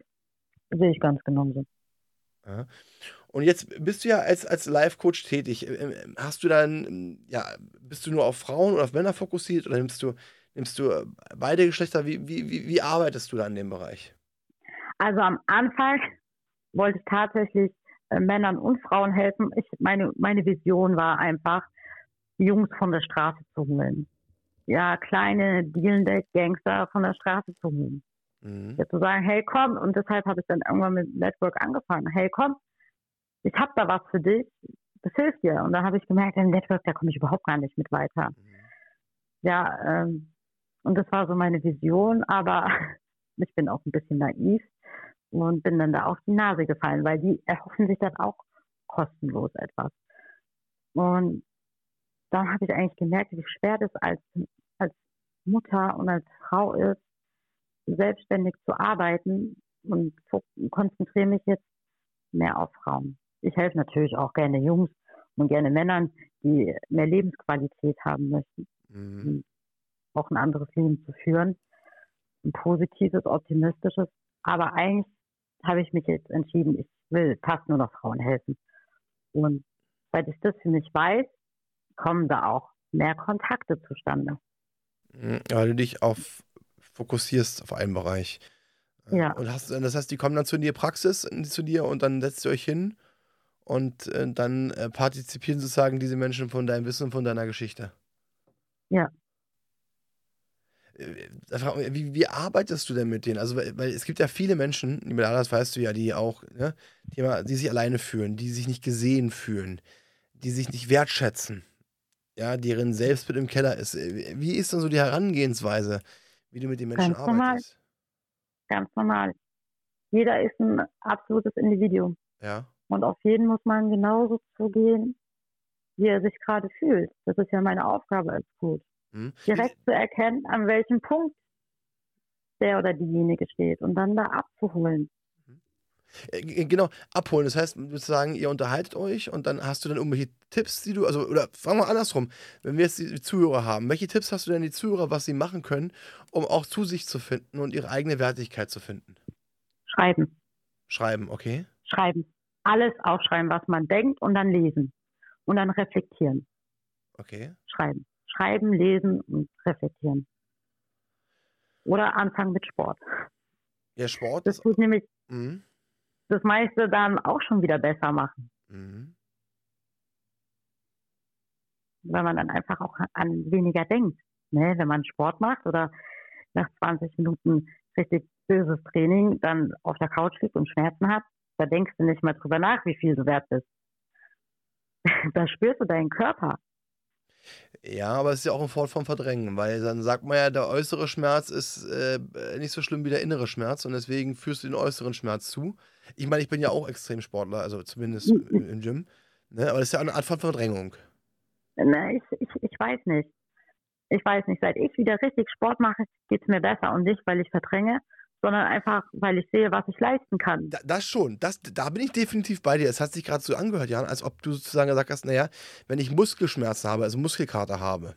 Sehe ich ganz genau so. Ja. Und jetzt bist du ja als, als Life-Coach tätig. Ähm, ähm, hast du dann, ja, bist du nur auf Frauen oder auf Männer fokussiert oder nimmst du, nimmst du äh, beide Geschlechter? Wie, wie, wie, wie arbeitest du da in dem Bereich? Also am Anfang wollte ich tatsächlich äh, Männern und Frauen helfen. Ich, meine, meine Vision war einfach, Jungs von der Straße zu holen ja, kleine dealende Gangster von der Straße zu holen. Mhm. Ja, zu sagen, hey komm, und deshalb habe ich dann irgendwann mit Network angefangen. Hey komm, ich habe da was für dich, das hilft dir. Und dann habe ich gemerkt, im Network, da komme ich überhaupt gar nicht mit weiter. Mhm. Ja, ähm, und das war so meine Vision, aber [laughs] ich bin auch ein bisschen naiv und bin dann da auf die Nase gefallen, weil die erhoffen sich dann auch kostenlos etwas. Und dann habe ich eigentlich gemerkt, wie schwer das als Mutter und als Frau ist, selbstständig zu arbeiten und konzentriere mich jetzt mehr auf Frauen. Ich helfe natürlich auch gerne Jungs und gerne Männern, die mehr Lebensqualität haben möchten, mhm. auch ein anderes Leben zu führen, ein positives, optimistisches. Aber eigentlich habe ich mich jetzt entschieden, ich will fast nur noch Frauen helfen. Und seit ich das für mich weiß, kommen da auch mehr Kontakte zustande. Weil du dich auf fokussierst auf einen Bereich. Äh, Ja. Und hast, das heißt, die kommen dann zu dir Praxis, äh, zu dir und dann setzt ihr euch hin und äh, dann äh, partizipieren sozusagen diese Menschen von deinem Wissen und von deiner Geschichte. Ja. Wie, wie arbeitest du denn mit denen? Also, weil, weil es gibt ja viele Menschen, das weißt du ja, die auch, ne, die, die sich alleine fühlen, die sich nicht gesehen fühlen, die sich nicht wertschätzen, ja, deren Selbstbild im Keller ist. Äh, Wie ist denn so die Herangehensweise, wie du mit den Menschen Ganz normal. arbeitest? Ganz normal. Jeder ist ein absolutes Individuum. Ja. Und auf jeden muss man genauso zugehen, wie er sich gerade fühlt. Das ist ja meine Aufgabe als Coach. Hm. Direkt zu erkennen, an welchem Punkt der oder diejenige steht und dann da abzuholen. Äh, Genau, abholen. Das heißt, sozusagen, ihr unterhaltet euch und dann hast du dann irgendwelche Tipps, die du, also, oder fragen wir andersrum, wenn wir jetzt die Zuhörer haben, welche Tipps hast du denn die Zuhörer, was sie machen können, um auch zu sich zu finden und ihre eigene Wertigkeit zu finden? Schreiben, Schreiben, okay? schreiben. Alles aufschreiben, was man denkt und dann lesen. Und dann reflektieren. Okay. Schreiben. Schreiben, lesen und reflektieren. Oder anfangen mit Sport. Ja, Sport Das ist. tut nämlich Mhm. Das meiste dann auch schon wieder besser machen. Mhm. weil man dann einfach auch an weniger denkt. Ne? Wenn man Sport macht oder nach 20 Minuten richtig böses Training dann auf der Couch liegt und Schmerzen hat, da denkst du nicht mehr drüber nach, wie viel du wert bist. [laughs] da spürst du deinen Körper. Ja, aber es ist ja auch eine Form von Verdrängen, weil dann sagt man ja, der äußere Schmerz ist äh, nicht so schlimm wie der innere Schmerz und deswegen führst du den äußeren Schmerz zu. Ich meine, ich bin ja auch Extremsportler, also zumindest Mhm. im im Gym. Ne? Aber das ist ja eine Art von Verdrängung. Ne, ich, ich, ich weiß nicht. Ich weiß nicht. Seit ich wieder richtig Sport mache, geht es mir besser. Und nicht, weil ich verdränge, sondern einfach, weil ich sehe, was ich leisten kann. Da, das schon, das, da bin ich definitiv bei dir. Es hat sich gerade so angehört, Jan, als ob du sozusagen gesagt hast, naja, wenn ich Muskelschmerzen habe, also Muskelkater habe,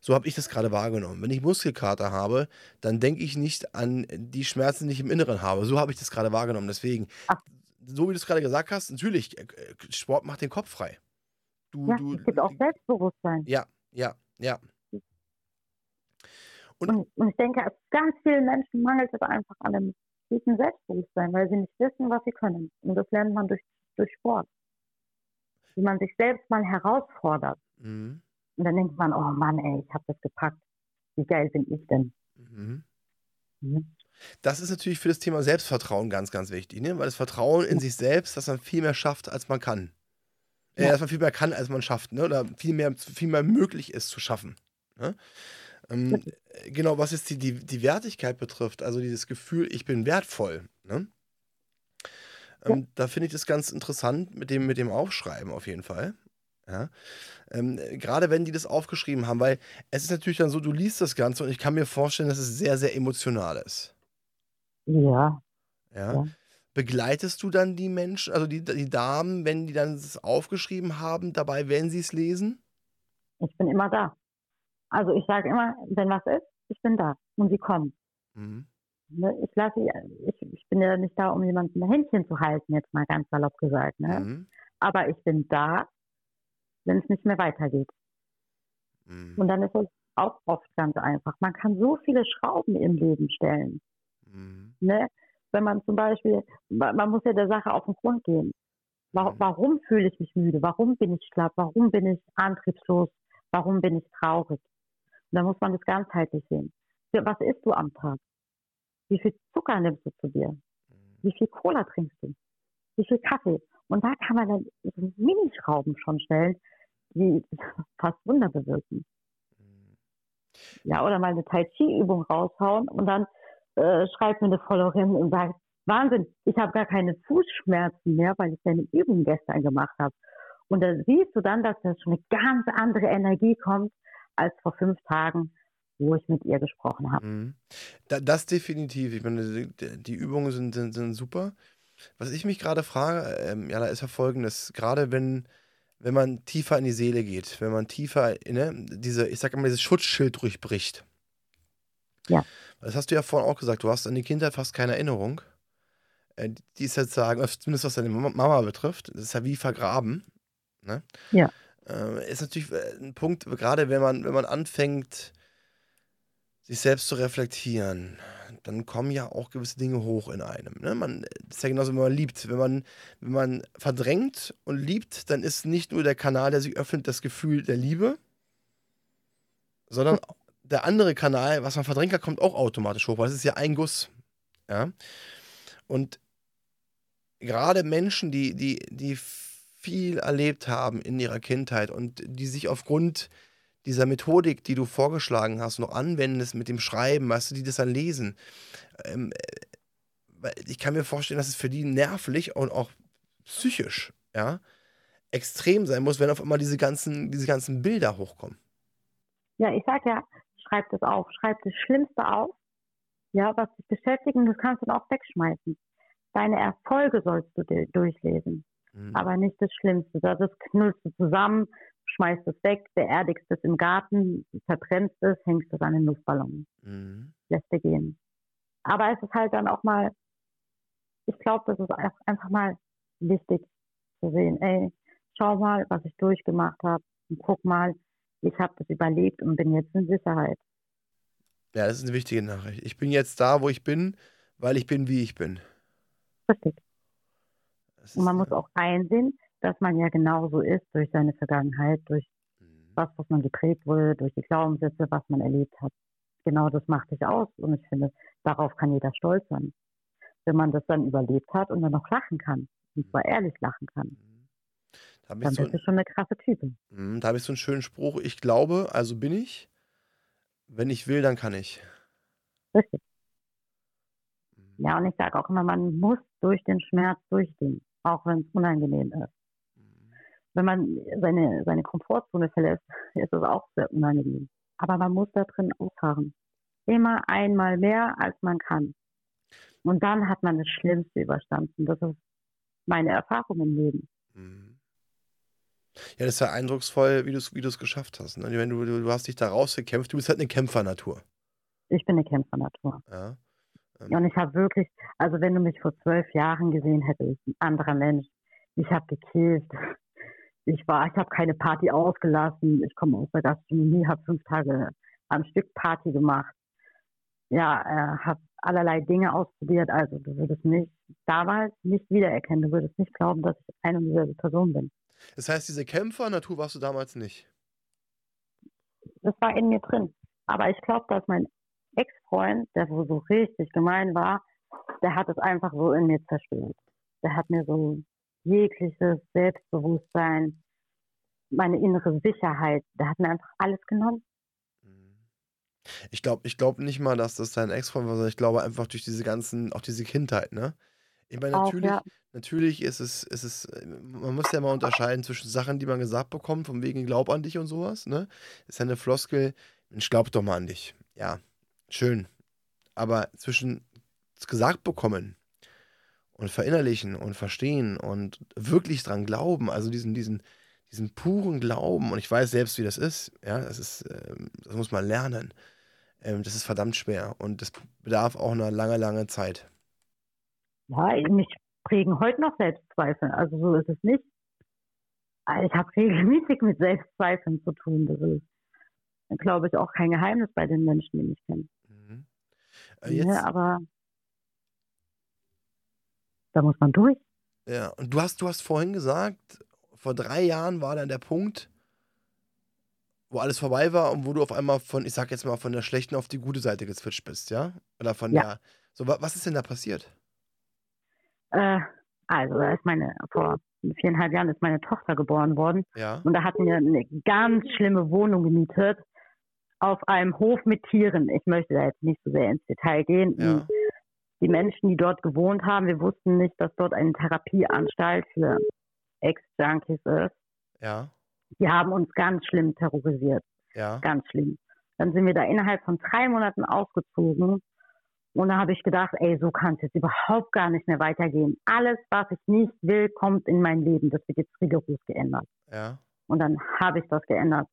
so habe ich das gerade wahrgenommen. Wenn ich Muskelkater habe, dann denke ich nicht an die Schmerzen, die ich im Inneren habe. So habe ich das gerade wahrgenommen. Deswegen, Ach. so wie du es gerade gesagt hast, natürlich, äh, Sport macht den Kopf frei. Du, Ja, du, es gibt auch Selbstbewusstsein. ja, ja, ja. Und- Und, ich denke, ganz vielen Menschen mangelt es einfach an einem tiefen Selbstbewusstsein, weil sie nicht wissen, was sie können. Und das lernt man durch, durch Sport. Wie man sich selbst mal herausfordert. Mhm. Und dann denkt man, oh Mann, ey, ich habe das gepackt. Wie geil bin ich denn? Mhm. Mhm. Das ist natürlich für das Thema Selbstvertrauen ganz, ganz wichtig, ne? weil das Vertrauen in sich selbst, dass man viel mehr schafft, als man kann. Äh, Ja. dass man viel mehr kann, als man schafft, ne? oder viel mehr, viel mehr möglich ist zu schaffen. Ne? Ähm, äh, genau, was jetzt die, die, die Wertigkeit betrifft, also dieses Gefühl, ich bin wertvoll. Ne? Ähm, Da finde ich das ganz interessant mit dem, mit dem Aufschreiben auf jeden Fall. Ja? Ähm, äh, gerade wenn die das aufgeschrieben haben, weil es ist natürlich dann so, du liest das Ganze und ich kann mir vorstellen, dass es sehr, sehr emotional ist. Ja, Ja. Ja. Begleitest du dann die Menschen, also die, die Damen, wenn die dann es aufgeschrieben haben, dabei, wenn sie es lesen? ich bin immer da. Also ich sage immer, wenn was ist, ich bin da. Und sie kommen. Mhm. Ne? Ich lasse, ich, ich bin ja nicht da, um jemanden ein Händchen zu halten, jetzt mal ganz salopp gesagt. Ne? Mhm. Aber ich bin da, wenn es nicht mehr weitergeht. Mhm. Und dann ist es auch oft ganz einfach. Man kann so viele Schrauben im Leben stellen. Mhm. Ne? Wenn man zum Beispiel, ma- man muss ja der Sache auf den Grund gehen. Mhm. Warum fühle ich mich müde? Warum bin ich schlapp? Warum bin ich antriebslos? Warum bin ich traurig? Und da muss man das ganzheitlich sehen. Was isst du am Tag? Wie viel Zucker nimmst du zu dir? Wie viel Cola trinkst du? Wie viel Kaffee? Und da kann man dann so Minischrauben schon stellen, die [laughs] fast Wunder bewirken. Mhm. Ja, oder mal eine Tai Chi Übung raushauen und dann äh, schreibt mir eine Followerin und sagt, Wahnsinn, ich habe gar keine Fußschmerzen mehr, weil ich deine Übung gestern gemacht habe. Und da siehst du dann, dass da schon eine ganz andere Energie kommt als vor fünf Tagen, wo ich mit ihr gesprochen habe. Mhm. Da, das definitiv. Ich meine, die, Übungen sind, sind, sind super. Was ich mich gerade frage, ähm, ja, da ist ja folgendes: Gerade wenn, wenn man tiefer in die Seele geht, wenn man tiefer, ne, diese, ich sag mal, dieses Schutzschild durchbricht. Ja. Das hast du ja vorhin auch gesagt, du hast an die Kindheit fast keine Erinnerung. Äh, Die ist jetzt sagen, zumindest was deine Mama Mama betrifft, das ist ja wie vergraben. Ne? Ja. Äh, ist natürlich äh, ein Punkt, gerade wenn man, wenn man anfängt, sich selbst zu reflektieren, dann kommen ja auch gewisse Dinge hoch in einem. Ne? Man, das ist ja genauso, wenn man liebt. Wenn man, wenn man verdrängt und liebt, dann ist nicht nur der Kanal, der sich öffnet, das Gefühl der Liebe, sondern [laughs] der andere Kanal, was man verdrängt hat, kommt auch automatisch hoch, weil es ist ja ein Guss. Ja? Und gerade Menschen, die, die, die viel erlebt haben in ihrer Kindheit und die sich aufgrund dieser Methodik, die du vorgeschlagen hast, noch anwendest mit dem Schreiben, weißt du, die das dann lesen. Ähm, äh, ich kann mir vorstellen, dass es für die nervlich und auch psychisch, ja, extrem sein muss, wenn auf einmal diese ganzen, diese ganzen Bilder hochkommen. Ja, ich sag ja, schreib das auf, schreib das Schlimmste auf, ja, was dich beschäftigt und das kannst du auch wegschmeißen. Deine Erfolge sollst du durchlesen, mhm. aber nicht das Schlimmste. Das knüllst du zusammen, schmeißt es weg, beerdigst es im Garten, verbrennst es, hängst es an den Luftballon, mhm. lässt dir gehen. Aber es ist halt dann auch mal, ich glaube, das ist einfach mal wichtig zu sehen, ey, schau mal, was ich durchgemacht habe und guck mal, ich habe das überlebt und bin jetzt in Sicherheit. Ja, das ist eine wichtige Nachricht. Ich bin jetzt da, wo ich bin, weil ich bin, wie ich bin. Richtig. Und man muss auch einsehen, dass man ja genauso ist durch seine Vergangenheit, durch mhm. was, was man geprägt wurde, durch die Glaubenssätze, was man erlebt hat. Genau das macht sich aus. Und ich finde, darauf kann jeder stolz sein. Wenn man das dann überlebt hat und dann noch lachen kann. Und zwar ehrlich lachen kann. Mhm. Da dann so bist du schon eine krasse Type. Mhm, da habe ich so einen schönen Spruch. Ich glaube, also bin ich. Wenn ich will, dann kann ich. Richtig. Ja, und ich sage auch immer, man muss durch den Schmerz durchgehen, auch wenn es unangenehm ist wenn man seine, seine Komfortzone verlässt, ist es auch sehr unangenehm. Aber man muss da drin ausharren. Immer einmal mehr, als man kann. Und dann hat man das Schlimmste überstanden. Das ist meine Erfahrung im Leben. Mhm. Ja, das ist ja eindrucksvoll, wie du es wie geschafft hast. Ne? Wenn du, du, du hast dich da rausgekämpft, du bist halt eine Kämpfernatur. Ich bin eine Kämpfernatur. Ja. Und ich habe wirklich, also wenn du mich vor zwölf Jahren gesehen hättest, ein anderer Mensch, ich habe gekillt, ich war, ich habe keine Party ausgelassen. Ich komme aus der Gastronomie, habe fünf Tage am Stück Party gemacht. Ja, äh, habe allerlei Dinge ausprobiert. Also du würdest mich damals nicht wiedererkennen. Du würdest nicht glauben, dass ich eine und dieselbe Person bin. Das heißt, diese Kämpfer-Natur warst du damals nicht? Das war in mir drin. Aber ich glaube, dass mein Ex-Freund, der wo so richtig gemein war, der hat es einfach so in mir zerstört. Der hat mir so jegliches Selbstbewusstsein, meine innere Sicherheit. Da hat mir einfach alles genommen. Mhm. Ich glaube ich glaub nicht mal, dass das dein Ex-Freund war, sondern ich glaube einfach durch diese ganzen, auch diese Kindheit, ne? Ich meine, natürlich, ja. natürlich ist es, ist es, man muss ja mal unterscheiden zwischen Sachen, die man gesagt bekommt, von wegen Glaub an dich und sowas, ne? Ist ja eine Floskel, Mensch, glaub doch mal an dich. Ja, schön. Aber zwischen gesagt bekommen und verinnerlichen und verstehen und wirklich dran glauben, also diesen, diesen, diesen puren Glauben, und ich weiß selbst, wie das ist, ja, das ist, ähm, das muss man lernen. Ähm, das ist verdammt schwer und das bedarf auch einer lange, lange Zeit. Ja, mich prägen heute noch Selbstzweifel, also so ist es nicht. Ich habe regelmäßig mit Selbstzweifeln zu tun. Das ist, glaube ich, auch kein Geheimnis bei den Menschen, die mich kennen. Mhm. Äh, jetzt, ja, aber da muss man durch. Ja, und du hast, du hast vorhin gesagt, vor drei Jahren war dann der Punkt, wo alles vorbei war und wo du auf einmal von, ich sag jetzt mal, von der schlechten auf die gute Seite geswitcht bist, ja? Oder von ja. der. So, was ist denn da passiert? Äh, also, da ist meine, vor viereinhalb Jahren ist meine Tochter geboren worden. Ja. Und da hatten wir eine ganz schlimme Wohnung gemietet auf einem Hof mit Tieren. Ich möchte da jetzt nicht so sehr ins Detail gehen. Ja die Menschen, die dort gewohnt haben, wir wussten nicht, dass dort eine Therapieanstalt für Ex-Junkies ist. Ja. Die haben uns ganz schlimm terrorisiert. Ja. Ganz schlimm. Dann sind wir da innerhalb von drei Monaten ausgezogen. Und da habe ich gedacht, ey, so kann es jetzt überhaupt gar nicht mehr weitergehen. Alles, was ich nicht will, kommt in mein Leben. Das wird jetzt rigoros geändert. Ja. Und dann habe ich das geändert.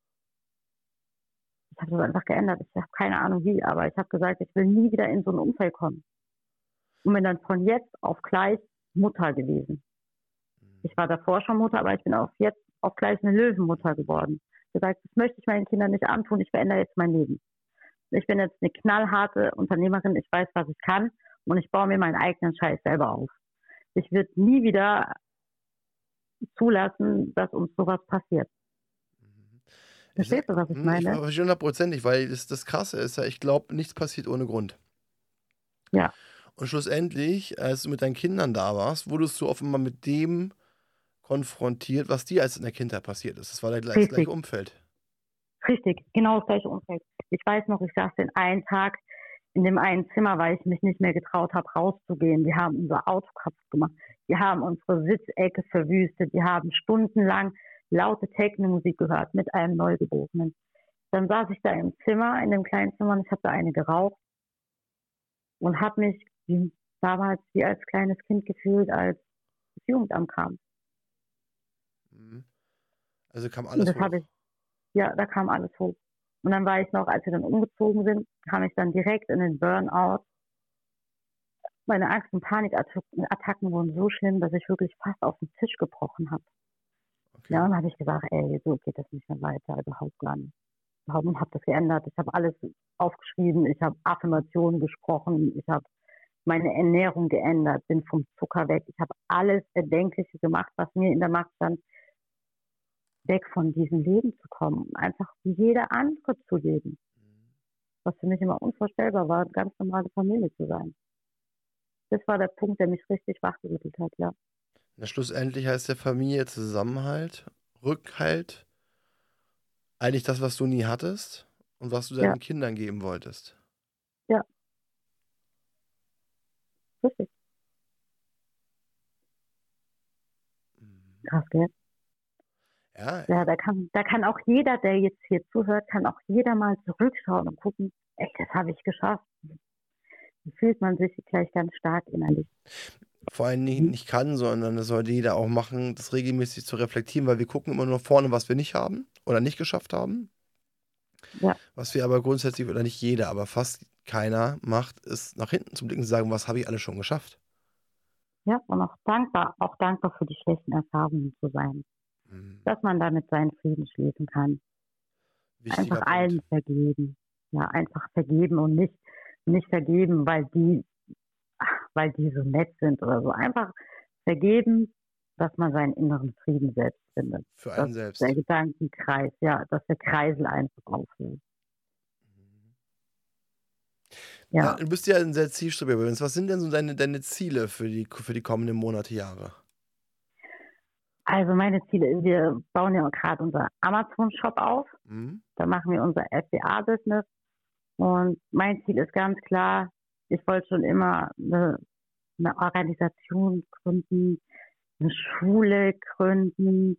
Ich habe das einfach geändert. Ich habe keine Ahnung wie, aber ich habe gesagt, ich will nie wieder in so ein Umfeld kommen und bin dann von jetzt auf gleich Mutter gewesen. Mhm. Ich war davor schon Mutter, aber ich bin auf jetzt auch gleich eine Löwenmutter geworden. Gesagt, das möchte ich meinen Kindern nicht antun, ich verändere jetzt mein Leben. Ich bin jetzt eine knallharte Unternehmerin, ich weiß, was ich kann und ich baue mir meinen eigenen Scheiß selber auf. Ich würde nie wieder zulassen, dass uns sowas passiert. Verstehst du, was ich Hm, Ich meine? verstehe hundertprozentig, weil das, das Krasse ist ja, ich glaube, nichts passiert ohne Grund. Ja. Und schlussendlich, als du mit deinen Kindern da warst, wurdest du offenbar mit dem konfrontiert, was dir als in der Kindheit passiert ist. Das war das Richtig. gleiche Umfeld. Richtig, genau das gleiche Umfeld. Ich weiß noch, ich saß den einen Tag in dem einen Zimmer, weil ich mich nicht mehr getraut habe, rauszugehen. Die haben unser Auto kaputt gemacht. Die haben unsere Sitzecke verwüstet. Die haben stundenlang laute Techno-Musik gehört mit einem Neugeborenen. Dann saß ich da im Zimmer, in dem kleinen Zimmer, und ich habe da eine geraucht und habe mich wie, damals wie als kleines Kind gefühlt, als das Jugendamt kam. Mhm. Also kam alles das hoch. ich, ja, da kam alles hoch. Und dann war ich noch, als wir dann umgezogen sind, kam ich dann direkt in den Burnout. Meine Angst- und Panikattacken wurden so schlimm, dass ich wirklich fast auf den Tisch gebrochen habe. Ja, und dann habe ich gesagt, ey, so geht das nicht mehr weiter, überhaupt gar nicht. Überhaupt und habe das geändert. Ich habe alles aufgeschrieben, ich habe Affirmationen gesprochen, ich habe meine Ernährung geändert, bin vom Zucker weg. Ich habe alles Erdenkliche gemacht, was mir in der Macht stand, weg von diesem Leben zu kommen, einfach wie jeder andere zu leben. Was für mich immer unvorstellbar war, eine ganz normale Familie zu sein. Das war der Punkt, der mich richtig wachgerüttelt hat, ja. Na, schlussendlich heißt der Familie Zusammenhalt, Rückhalt, eigentlich das, was du nie hattest und was du deinen Ja. Kindern geben wolltest. Richtig. Krass, gell? Ja, Ja, da kann, da kann auch jeder, der jetzt hier zuhört, kann auch jeder mal zurückschauen und gucken, ey, das habe ich geschafft. Dann fühlt man sich gleich ganz stark innerlich. Vor allem nicht, Mhm. nicht kann, sondern das sollte jeder auch machen, das regelmäßig zu reflektieren, weil wir gucken immer nur vorne, was wir nicht haben oder nicht geschafft haben. Ja. Was wir aber grundsätzlich, oder nicht jeder, aber fast keiner macht, ist nach hinten zu blicken und zu sagen, was habe ich alles schon geschafft. Ja, und auch dankbar, auch dankbar für die schlechten Erfahrungen zu sein. Mhm. Dass man damit seinen Frieden schließen kann. Wichtiger einfach Punkt. allen vergeben. Ja, einfach vergeben und nicht, nicht vergeben, weil die, weil die so nett sind oder so. Einfach vergeben, dass man seinen inneren Frieden selbst findet. Für einen ist selbst. der Gedankenkreis, ja, dass der Kreisel einfach aufhört. Ja. Ja, du bist ja ein sehr zielstrebiger Mensch. Was sind denn so deine, deine Ziele für die, für die kommenden Monate, Jahre? also meine Ziele, wir bauen ja gerade unser Amazon-Shop auf. Mhm. Da machen wir unser FBA-Business. Und mein Ziel ist ganz klar, ich wollte schon immer eine, eine Organisation gründen, eine Schule gründen.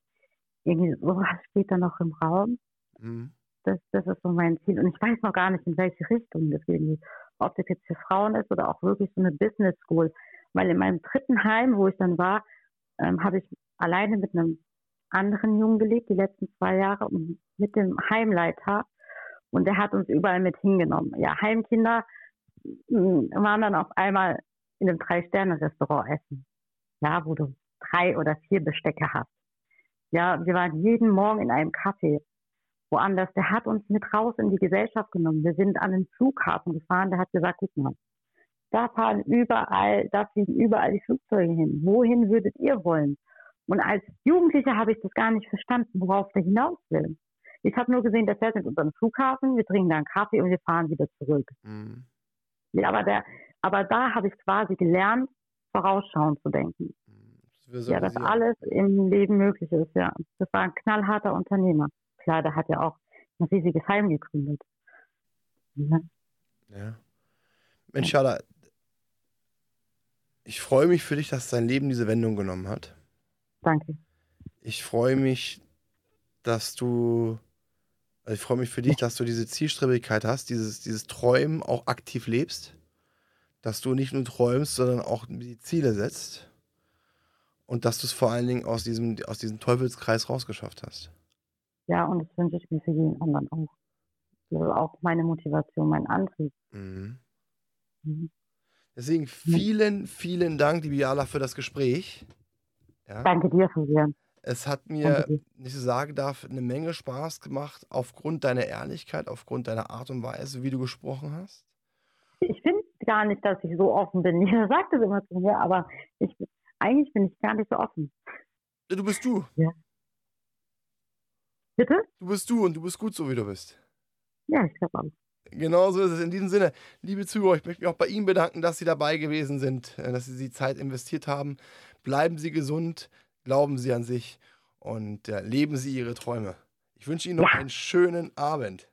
Irgendwie sowas steht da noch im Raum. Mhm. Das, das ist so mein Ziel. Und ich weiß noch gar nicht, in welche Richtung das geht. Ob das jetzt für Frauen ist oder auch wirklich so eine Business School. Weil in meinem dritten Heim, wo ich dann war, ähm, habe ich alleine mit einem anderen Jungen gelebt, die letzten zwei Jahre, mit dem Heimleiter. Und der hat uns überall mit hingenommen. Ja, Heimkinder waren dann auf einmal in einem Drei-Sterne-Restaurant essen. Ja, wo du drei oder vier Bestecke hast. Ja, wir waren jeden Morgen in einem Café woanders. Der hat uns mit raus in die Gesellschaft genommen. Wir sind an den Flughafen gefahren. Der hat gesagt, guck mal, da fahren überall, da fliegen überall die Flugzeuge hin. Wohin würdet ihr wollen? Und als Jugendlicher habe ich das gar nicht verstanden, worauf der hinaus will. Ich habe nur gesehen, der fährt mit unserem Flughafen, wir trinken da einen Kaffee und wir fahren wieder zurück. Mhm. Ja, aber, der, aber da habe ich quasi gelernt, vorausschauend zu denken. Das Ja, dass alles im Leben möglich ist, ja. Das war ein knallharter Unternehmer. Klar, der hat ja auch ein riesiges Heim gegründet. Ja, Ja. Mensch, Schala, ich freue mich für dich, dass dein Leben diese Wendung genommen hat. danke. Ich freue mich, dass du, also ich freue mich für dich, dass du diese Zielstrebigkeit hast, dieses, dieses Träumen auch aktiv lebst. Dass du nicht nur träumst, sondern auch die Ziele setzt. Und dass du es vor allen Dingen aus diesem, aus diesem Teufelskreis rausgeschafft hast. Ja, und das wünsche ich mir für jeden anderen auch. Das ist auch meine Motivation, mein Antrieb. Mhm. Mhm. Deswegen vielen, vielen Dank, liebe Jala, für das Gespräch. Ja. Danke dir, Fabian. Es hat mir, wenn ich so sagen darf, eine Menge Spaß gemacht, aufgrund deiner Ehrlichkeit, aufgrund deiner Art und Weise, wie du gesprochen hast. Ich finde gar nicht, dass ich so offen bin. [laughs] Jeder sagt es immer zu mir, aber ich, eigentlich bin ich gar nicht so offen. Du bist du. Ja. Bitte? Du bist du und du bist gut so, wie du bist. Ja, ich glaube auch. Genau so ist es. In diesem Sinne, liebe Zuhörer, ich möchte mich auch bei Ihnen bedanken, dass Sie dabei gewesen sind, äh, dass Sie die Zeit investiert haben. Bleiben Sie gesund, glauben Sie an sich und ja, leben Sie Ihre Träume. Ich wünsche Ihnen noch ja. einen schönen Abend.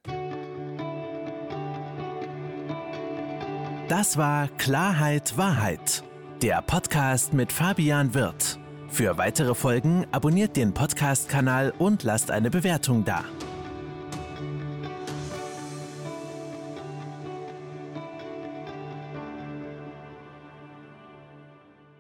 Das war Klarheit Wahrheit, der Podcast mit Fabian Wirth. Für weitere Folgen abonniert den Podcast-Kanal und lasst eine Bewertung da.